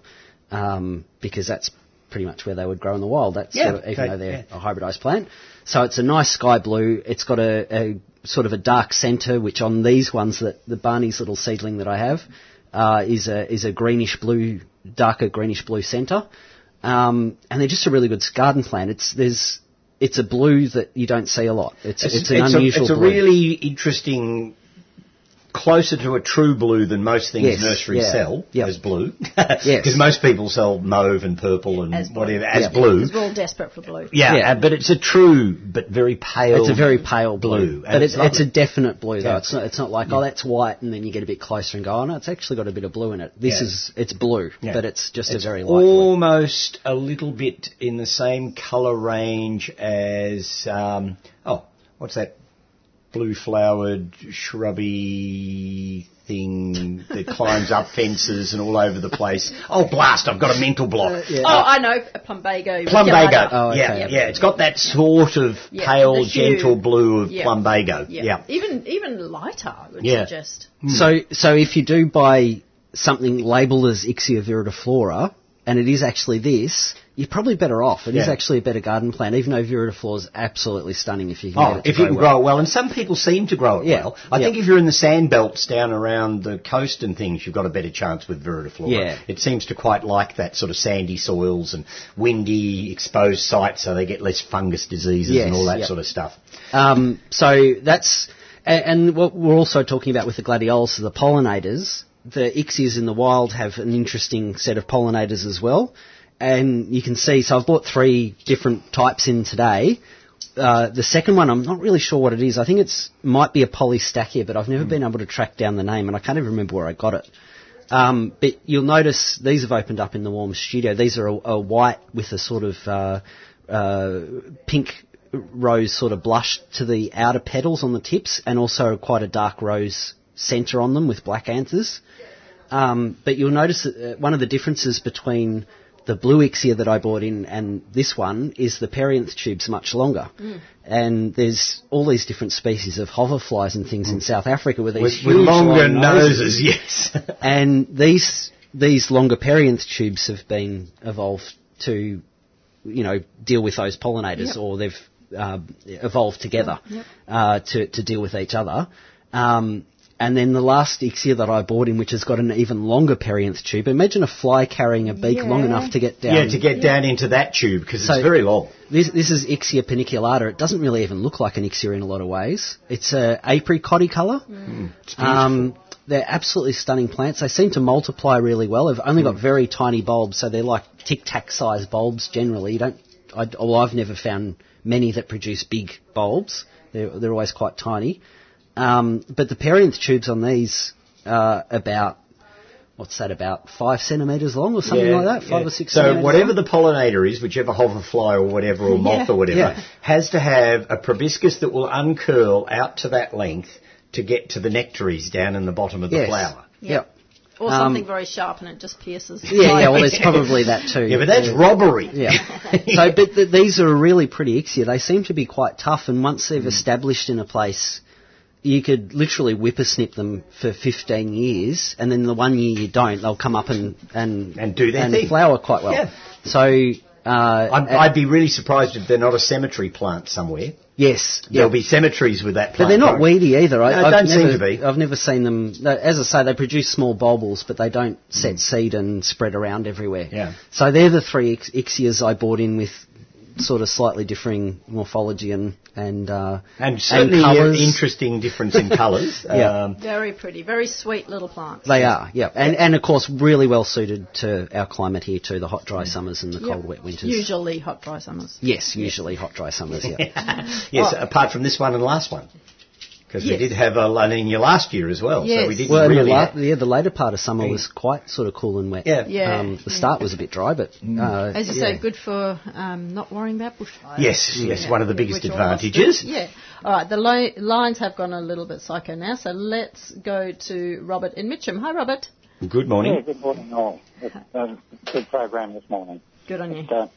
um, because that's pretty much where they would grow in the wild. That's Yeah, sort of, even okay, though they're yeah. a hybridized plant. So it's a nice sky blue. It's got a, a sort of a dark centre, which on these ones that the Barney's little seedling that I have uh, is a is a greenish blue, darker greenish blue centre. Um, and they're just a really good garden plant. It's there's it's a blue that you don't see a lot. It's it's, an a, unusual it's a blue. really interesting closer to a true blue than most things Yes, nurseries yeah. sell Yep. as blue. Yes. Because most people sell mauve and purple and As whatever as Yeah. blue. Because we're all desperate for blue. Yeah, Yeah. uh, but it's a true but very pale. It's a very pale blue, blue, but and it's, it's it's a definite blue though. Yeah. It's not. It's not like oh that's white, and then you get a bit closer and go oh no, it's actually got a bit of blue in it. This Yeah. is it's blue, Yeah. but it's just It's a very light blue. almost a little bit in the same colour range as um, oh, what's that blue flowered shrubby thing that climbs up fences and all over the place? Oh, blast! I've got a mental block. Uh, yeah. Oh, oh, I know, a plumbago. Plumbago. regulator. Oh, okay. yeah, Yep. yeah. It's got that sort of Yeah, pale, hue. gentle blue of Yeah. plumbago. Yeah. Yeah. Even even lighter, I would Yeah. suggest. Hmm. So so if you do buy something labelled as Ixia viridiflora, and it is actually this, you're probably better off. It is Yeah. actually a better garden plant, even though viridiflora is absolutely stunning if you can get Oh, if you can well. grow it well, and some people seem to grow it Yeah, well. I yeah. think if you're in the sand belts down around the coast and things, you've got a better chance with viridiflora. Yeah. It seems to quite like that sort of sandy soils and windy, exposed sites, so they get less fungus diseases Yes, and all that yep. sort of stuff. Um, so that's, and, what we're also talking about with the gladiols, the pollinators. The ixias in the wild have an interesting set of pollinators as well. And you can see, so I've bought three different types in today. Uh, the second one, I'm not really sure what it is. I think it's might be a polystachya, but I've never been able to track down the name, and I can't even remember where I got it. Um, but you'll notice these have opened up in the warm studio. These are a, a white with a sort of uh, uh, pink rose sort of blush to the outer petals on the tips, and also quite a dark rose centre on them with black anthers. Um, but you'll notice that uh, one of the differences between the blue ixia that I bought in and this one is the perianth tube's much longer. And there's all these different species of hoverflies and things in South Africa with these With, huge with longer long noses, yes. and these these longer perianth tubes have been evolved to, you know, deal with those pollinators, Yep. or they've uh, evolved together Yep. uh, to to deal with each other. Um, and then the last Ixia that I bought in, which has got an even longer perianth tube. Imagine a fly carrying a beak long enough to get down. yeah, to get down into that tube, because So- it's very long. This, this is Ixia paniculata. It doesn't really even look like an Ixia in a lot of ways. It's a apricotty colour. Um, they're absolutely stunning plants. They seem to multiply really well. They've only got very tiny bulbs, so they're like tic tac size bulbs generally. You don't. I, well, I've never found many that produce big bulbs. They're, they're always quite tiny. Um, but the perianth tubes on these are about what's that? About five centimetres long or something Yeah, like that. Five yeah. or six. So whatever long. the pollinator is, whichever hoverfly or whatever, or moth Yeah. or whatever, Yeah. has to have a proboscis that will uncurl out to that length to get to the nectaries down in the bottom of the Yes. flower. Yep. Or Um, something very sharp and it just pierces. Yeah, yeah. Well, there's probably that too. Yeah, but that's robbery. Yeah. so, but th- these are really pretty ixia. They seem to be quite tough, and once they've established in a place, you could literally whippersnip them for 15 years, and then the one year you don't, they'll come up and and And do their and thing. flower quite well. Yeah. So, uh, I'd, I'd be really surprised if they're not a cemetery plant somewhere. yes, There'll yeah. be cemeteries with that plant. But they're not growing. weedy either. I, No, don't seem never, to be. I've never seen them. As I say, they produce small bulbils, but they don't set seed and spread around everywhere. Yeah. So they're the three ix- ixias I bought in with sort of slightly differing morphology and and uh, And certainly an colours. interesting difference in colours. Yeah. Um, Very pretty, very sweet little plants. They are, yeah, and and of course really well suited to our climate here too. The hot, dry summers and the Yep. cold, wet winters. Usually hot, dry summers. Yes, usually hot, dry summers. Yeah. yes, Oh. apart from this one and the last one. Because Yes. we did have a La Nina last year as well. So we didn't Well, really... the, la- have- yeah, the later part of summer was quite sort of cool and wet. Yeah. Yeah. Um, the start was a bit dry, but uh, As you yeah. say, good for um, not worrying about bushfires. Yes, yes, one of the biggest Which all of advantages. Yeah. All right, the li- lines have gone a little bit psycho now, so let's go to Robert in Mitcham. Hi, Robert. Good morning. Yeah, good morning all. It's a good program this morning. Good on you. Uh,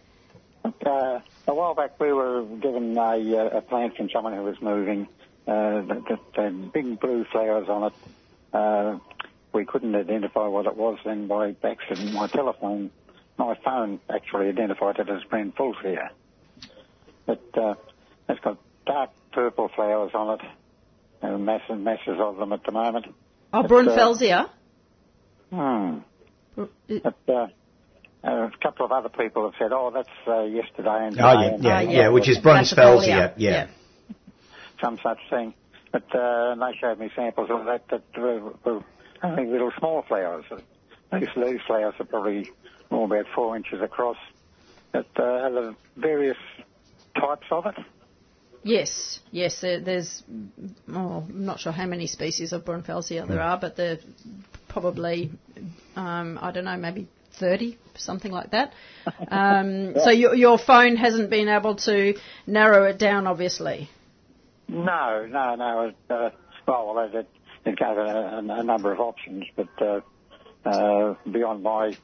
uh, a while back we were given a, uh, a plant from someone who was moving uh, that, that had big blue flowers on it. Uh, we couldn't identify what it was then by accident my telephone, my phone actually identified it as Brent Fulfear. But uh, it's got dark purple flowers on it and masses, masses of them at the moment. Oh, But, Brunfelsia. Hmm. Uh, But uh, a couple of other people have said, "Oh, that's uh, yesterday and Oh, yeah, and yeah, Ah, yeah, yeah. which is That's a Brunfelsia, foliar. yeah. Some such thing." but uh, and they showed me samples of that that were, were only little small flowers. These, these flowers are probably more about four inches across. But uh, are there various types of it? Yes, yes. There, there's, oh, I'm not sure how many species of Brunfelsia there are, but there probably, um, I don't know, maybe 30, something like that. Um, so your, your phone hasn't been able to narrow it down, obviously. No, no, no. Uh, well, it, it gave a, a, number of options, but uh, uh, beyond my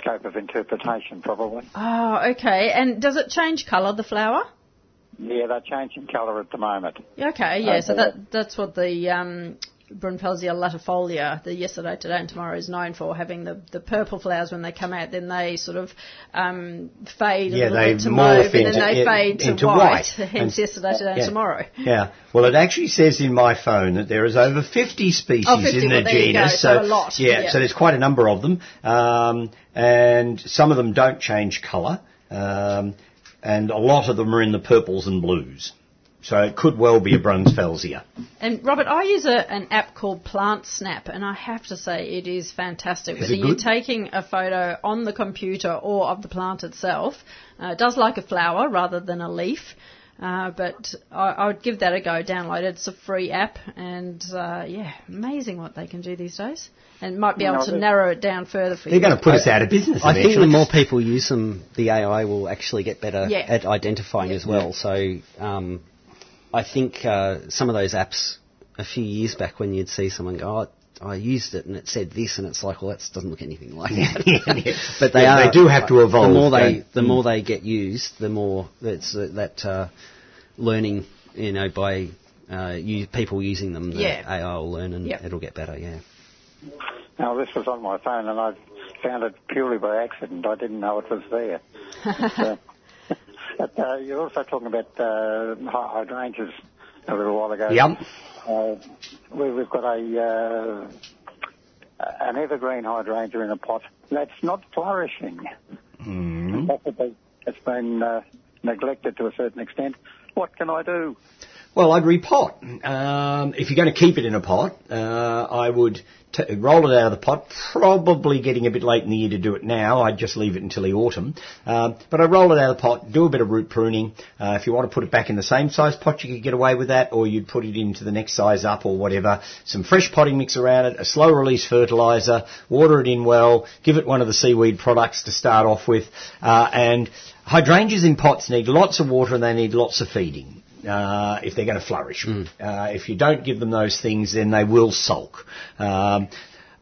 scope of interpretation, probably. Oh, okay. And does it change colour, the flower? Yeah, they're changing colour at the moment. Okay, yeah. So that that's what the um, Brunfelsia latifolia, the yesterday, today, and tomorrow is known for having the, the purple flowers when they come out. Then they sort of um, fade yeah, a little bit to mauve, and then they yeah, fade to into white. white. Hence And- yesterday, today, yeah. and tomorrow. Yeah. Well, it actually says in my phone that there is over 50 species Oh, 50, in the well, there you go, genus. so a lot, Yeah, yeah. so there's quite a number of them. Um, and some of them don't change colour. Um, and a lot of them are in the purples and blues. So it could well be a Brunfelsia. And Robert, I use a, an app called Plant Snap, and I have to say it is fantastic. Is Whether you're taking a photo on the computer or of the plant itself, uh, it does like a flower rather than a leaf. Uh, but I, I would give that a go. Download it. It's a free app, and uh, yeah, amazing what they can do these days. And might be able No, to narrow it down further for you. They're going to put us out of business I think the more people use them, the AI will actually get better Yeah. at identifying as well. So um, I think uh, some of those apps a few years back when you'd see someone go, oh, I used it and it said this, and it's like, well, that doesn't look anything like that. Yeah, yeah. But they Yeah, are. they do have to evolve, The more they, don't- the Mm. more they get used, the more it's uh, that uh, learning, you know, by uh, you, people using them, the Yeah. AI will learn and Yep. it'll get better. Yeah. Now, this was on my phone, and I found it purely by accident. I didn't know it was there. So- but uh, you're also talking about uh, hydrangeas a little while ago. Yep. Uh, we, we've got a uh, an evergreen hydrangea in a pot that's not flourishing. Mm. Possibly it's been uh, neglected to a certain extent. What can I do? Well, I'd repot. Um, if you're going to keep it in a pot, uh, I would t- roll it out of the pot. Probably getting a bit late in the year to do it now. I'd just leave it until the autumn. Um, but I'd roll it out of the pot, do a bit of root pruning. Uh, if you want to put it back in the same size pot, you could get away with that, or you'd put it into the next size up or whatever. Some fresh potting mix around it, a slow release fertilizer, water it in well, give it one of the seaweed products to start off with, uh, and hydrangeas in pots need lots of water and they need lots of feeding uh, if they're going to flourish. Uh, if you don't give them those things, then they will sulk. Um,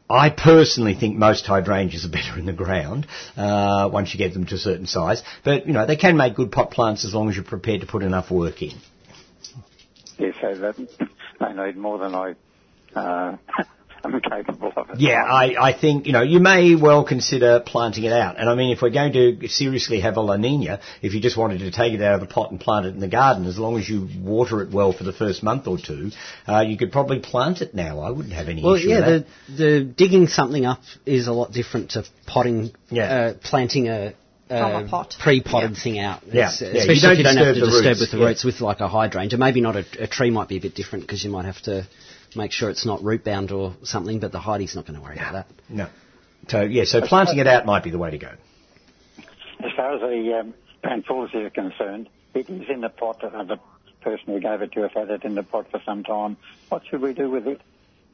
I personally think most hydrangeas are better in the ground uh, once you get them to a certain size. But you know they can make good pot plants as long as you're prepared to put enough work in. Yes, so that they need more than I uh, am capable of. It. Yeah, I, I think, you know, you may well consider planting it out. And I mean, if we're going to seriously have a La Nina, if you just wanted to take it out of the pot and plant it in the garden, as long as you water it well for the first month or two, uh, you could probably plant it now. I wouldn't have any Well, issue yeah, with that. the, the digging something up is a lot different to potting, Yeah. uh, planting a, From a pot. pre-potted thing out. Yeah, It's, yeah, uh, you Especially if you don't have to disturb the disturb roots, with the yeah. roots with like a hydrangea. Maybe not a, a tree might be a bit different because you might have to make sure it's not root bound or something, but the hydie's not going to worry about that. No. So, yeah, so planting it out might be the way to go. As far as the um, Panfulsia is concerned, it is in the pot. Uh, the person who gave it to us had it in the pot for some time. What should we do with it?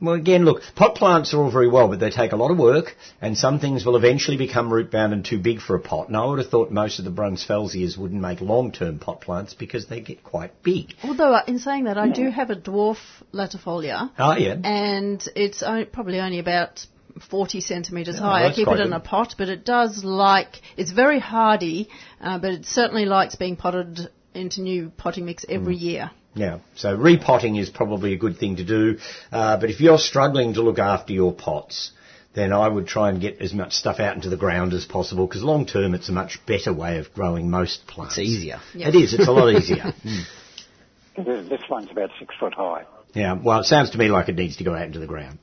Well, again, look, pot plants are all very well, but they take a lot of work, and some things will eventually become root bound and too big for a pot. And I would have thought most of the Brunfelsias wouldn't make long-term pot plants because they get quite big. Although, uh, in saying that, I do have a dwarf latifolia, Oh, yeah. and it's o- probably only about 40 centimetres Oh, high. I keep it in a pot, but it does like, it's very hardy, uh, but it certainly likes being potted into new potting mix every Mm. year. Yeah, so repotting is probably a good thing to do. Uh, but if you're struggling to look after your pots, then I would try and get as much stuff out into the ground as possible because long term it's a much better way of growing most plants. It's easier. Yeah. It is. It's a lot easier. Mm. This this one's about six foot high. Yeah. Well, it sounds to me like it needs to go out into the ground.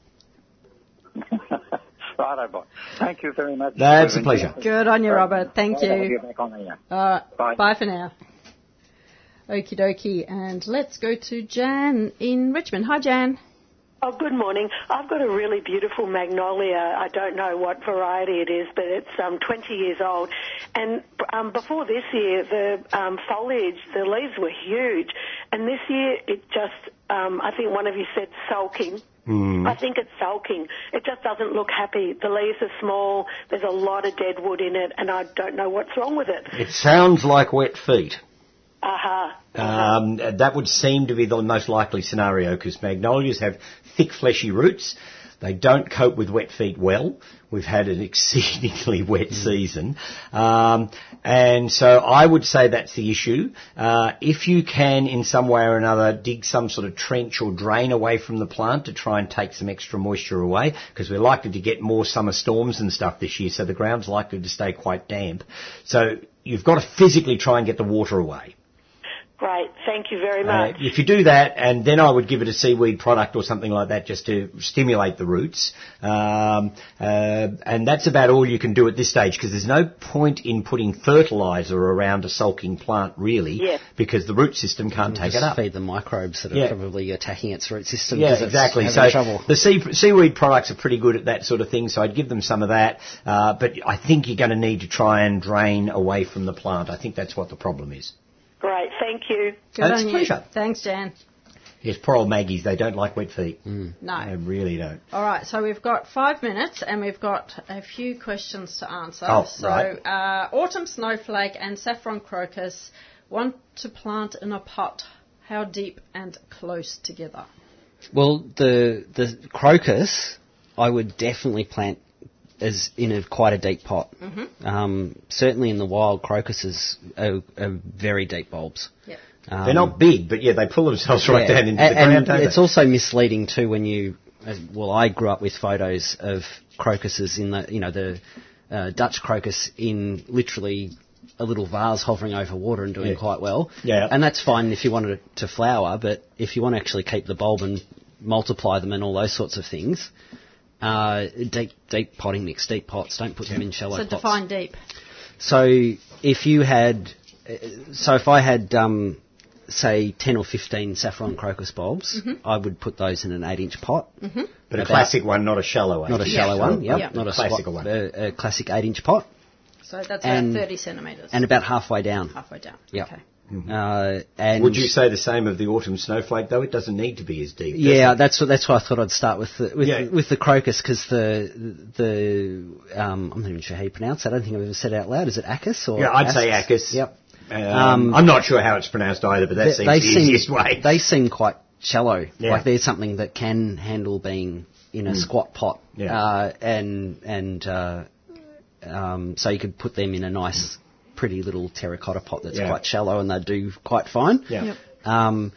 Righto, boy. Thank you very much. That's a pleasure. Good on you, Robert. Thank I'll you. get back on there. All right. Bye. Bye for now. Okie dokie. And let's go to Jan in Richmond. Hi, Jan. Oh, good morning. I've got a really beautiful magnolia. I don't know what variety it is, but it's um, 20 years old. And um, before this year, the um, foliage, the leaves were huge. And this year, it just, um, I think one of you said sulking. Hmm. I think it's sulking. It just doesn't look happy. The leaves are small. There's a lot of dead wood in it, and I don't know what's wrong with it. It sounds like wet feet. Aha. Um, that would seem to be the most likely scenario because magnolias have thick, fleshy roots. They don't cope with wet feet well. We've had an exceedingly wet season. Um, and so I would say that's the issue. Uh, if you can, in some way or another, dig some sort of trench or drain away from the plant to try and take some extra moisture away, because we're likely to get more summer storms and stuff this year, so the ground's likely to stay quite damp. So you've got to physically try and get the water away. Great. Thank you very Uh, much. if you do that, and then I would give it a seaweed product or something like that just to stimulate the roots. Um, uh, and that's about all you can do at this stage because there's no point in putting fertiliser around a sulking plant really Yeah. because the root system can't take Just it up. feed the microbes that are Yeah. probably attacking its root system. Yeah, 'cause it's exactly. having So trouble. the sea, seaweed products are pretty good at that sort of thing. So I'd give them some of that. Uh, but I think you're going to need to try and drain away from the plant. I think that's what the problem is. Great. Thank you. Good That's on you. pleasure. Thanks, Jan. Yes, poor old Maggies. They don't like wet feet. Hmm. No. They really don't. All right, so we've got five minutes and we've got a few questions to answer. Oh, so, right. uh, autumn snowflake and saffron crocus want to plant in a pot. How deep and close together? Well, the the crocus, I would definitely plant as in a quite a deep pot. Mm-hmm. Um, certainly in the wild, crocuses are, are very deep bulbs. Yep. Um, They're not big, but yeah, they pull themselves right yeah. down into A- the ground. And don't it's they? also misleading too when you, well, I grew up with photos of crocuses in the, you know, the uh, Dutch crocus in literally a little vase hovering over water and doing Yeah. quite well. Yeah. And that's fine if you wanted it to flower, but if you want to actually keep the bulb and multiply them and all those sorts of things, uh, deep, deep potting mix, deep pots. Don't put them in shallow pots. So define deep. So if you had, uh, so if I had, um, say, 10 or 15 saffron crocus bulbs, Mm-hmm. I would put those in an 8 inch pot. but a classic one, not a shallow one. Not a shallow one, yep. Yeah. Not a Classical squat, one. A, a classic 8 inch pot. So that's And- about 30 centimetres. And about halfway down. halfway down. Yep. Okay. Uh, and Would you say the same of the autumn snowflake though? It doesn't need to be as deep. Yeah, it? that's what that's why I thought I'd start with the with, Yeah. with the crocus because the the um, I'm not even sure how you pronounce it. I don't think I've ever said it out loud. Is it Acis or? Yeah, I'd say Acis? Acis. Yep. Um, Um, I'm not sure how it's pronounced either, but that they, seems they the seem easiest way. they seem quite shallow. Yeah. Like they're something that can handle being in a squat pot. Yeah. Uh, and and uh, um, so you could put them in a nice, pretty little terracotta pot that's Yeah. quite shallow, and they do quite fine. Yeah. Yep. Um,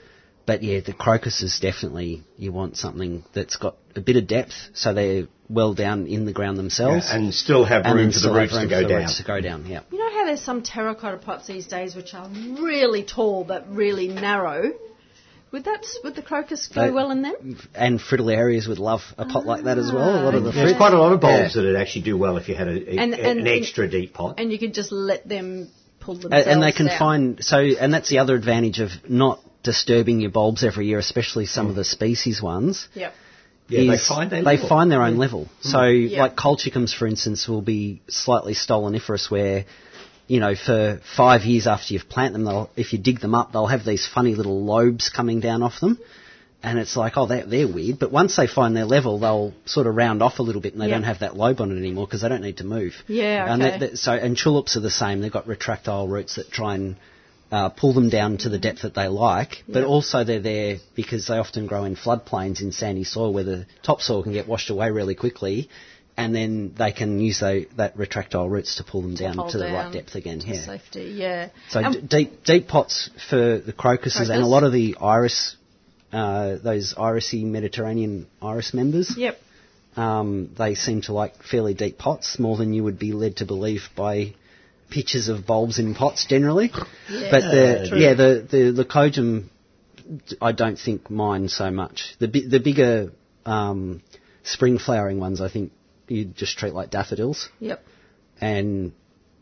but yeah, the crocus is definitely you want something that's got a bit of depth, so they're well down in the ground themselves, Yeah, and still have and room for the roots to go down. roots to go down. Yeah. You know how there's some terracotta pots these days which are really tall but really narrow? Would that would the crocus go They- well in them? And fritillarias would love a pot like that as well. A lot of the There's fruit. quite a lot of bulbs Yeah. that would actually do well if you had a, a- And- an and- extra deep pot. And you could just let them pull A- themselves and they can down. find so and that's the other advantage of not disturbing your bulbs every year especially some of the species ones Yep. yeah, they find their they find their own mm. level so mm. Yeah. like colchicums for instance will be slightly stoloniferous where you know for five years after you've planted them they'll if you dig them up they'll have these funny little lobes coming down off them and it's like, oh, they're, they're weird. But once they find their level, they'll sort of round off a little bit, and they Yeah. don't have that lobe on it anymore because they don't need to move. Yeah, And okay. that- that- so, and tulips are the same. They've got retractile roots that try and uh, pull them down to the depth that they like. But also they're there because they often grow in floodplains in sandy soil where the topsoil can get washed away really quickly. And then they can use tho- that retractile roots to pull them down hold to the down right depth again. to Yeah. Safety, yeah. So Um, d- deep deep pots for the crocuses and a lot of the iris, uh, those irisy Mediterranean iris members. Yep. Um, they seem to like fairly deep pots more than you would be led to believe by pictures of bulbs in pots generally. Yeah, but the true. yeah the the leucojum, I don't think mine so much. The bi- the bigger um, spring flowering ones, I think you just treat like daffodils Yep. and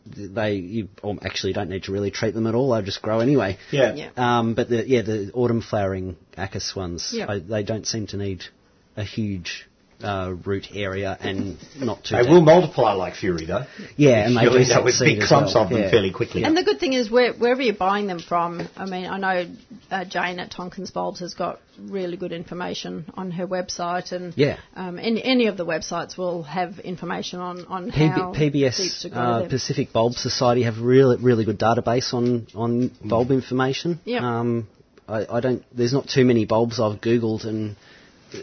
they you actually don't need to really treat them at all. They just grow anyway. Yeah. Yeah. Um, but the, yeah, the autumn flowering Acis ones, Yeah. I, they don't seem to need a huge uh, root area and not too. They deep. will multiply like fury, though. Yeah, and they You'll do end up with big clumps well. of them Yeah. fairly quickly. And the good thing is, where, wherever you're buying them from, I mean, I know uh, Jane at Tonkins Bulbs has got really good information on her website, and Yeah. um, any, any of the websites will have information on, on PB, how PBS to uh. Pacific Bulb Society have really really good database on on bulb information. Yeah. Um, I, I don't. There's not too many bulbs I've googled, and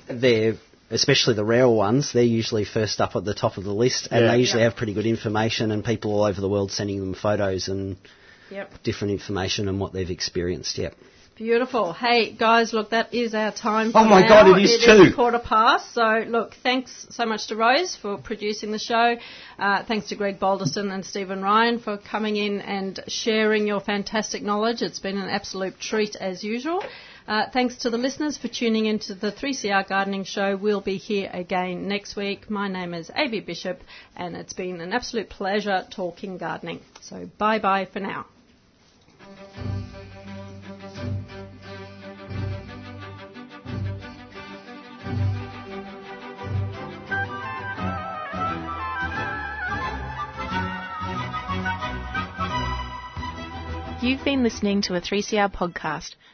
they're especially the rare ones. They're usually first up at the top of the list, and Yeah. they usually Yeah. have pretty good information, and people all over the world sending them photos and Yep. different information and what they've experienced. Yep. Beautiful. Hey guys, look, that is our time. Oh my now. God, it is It too. quarter past. So look, thanks so much to Rose for producing the show. Uh, thanks to Greg Balderson and Stephen Ryan for coming in and sharing your fantastic knowledge. It's been an absolute treat as usual. Uh, thanks to the listeners for tuning into the 3CR Gardening Show. We'll be here again next week. My name is AB Bishop, and it's been an absolute pleasure talking gardening. So bye bye for now. You've been listening to a 3CR podcast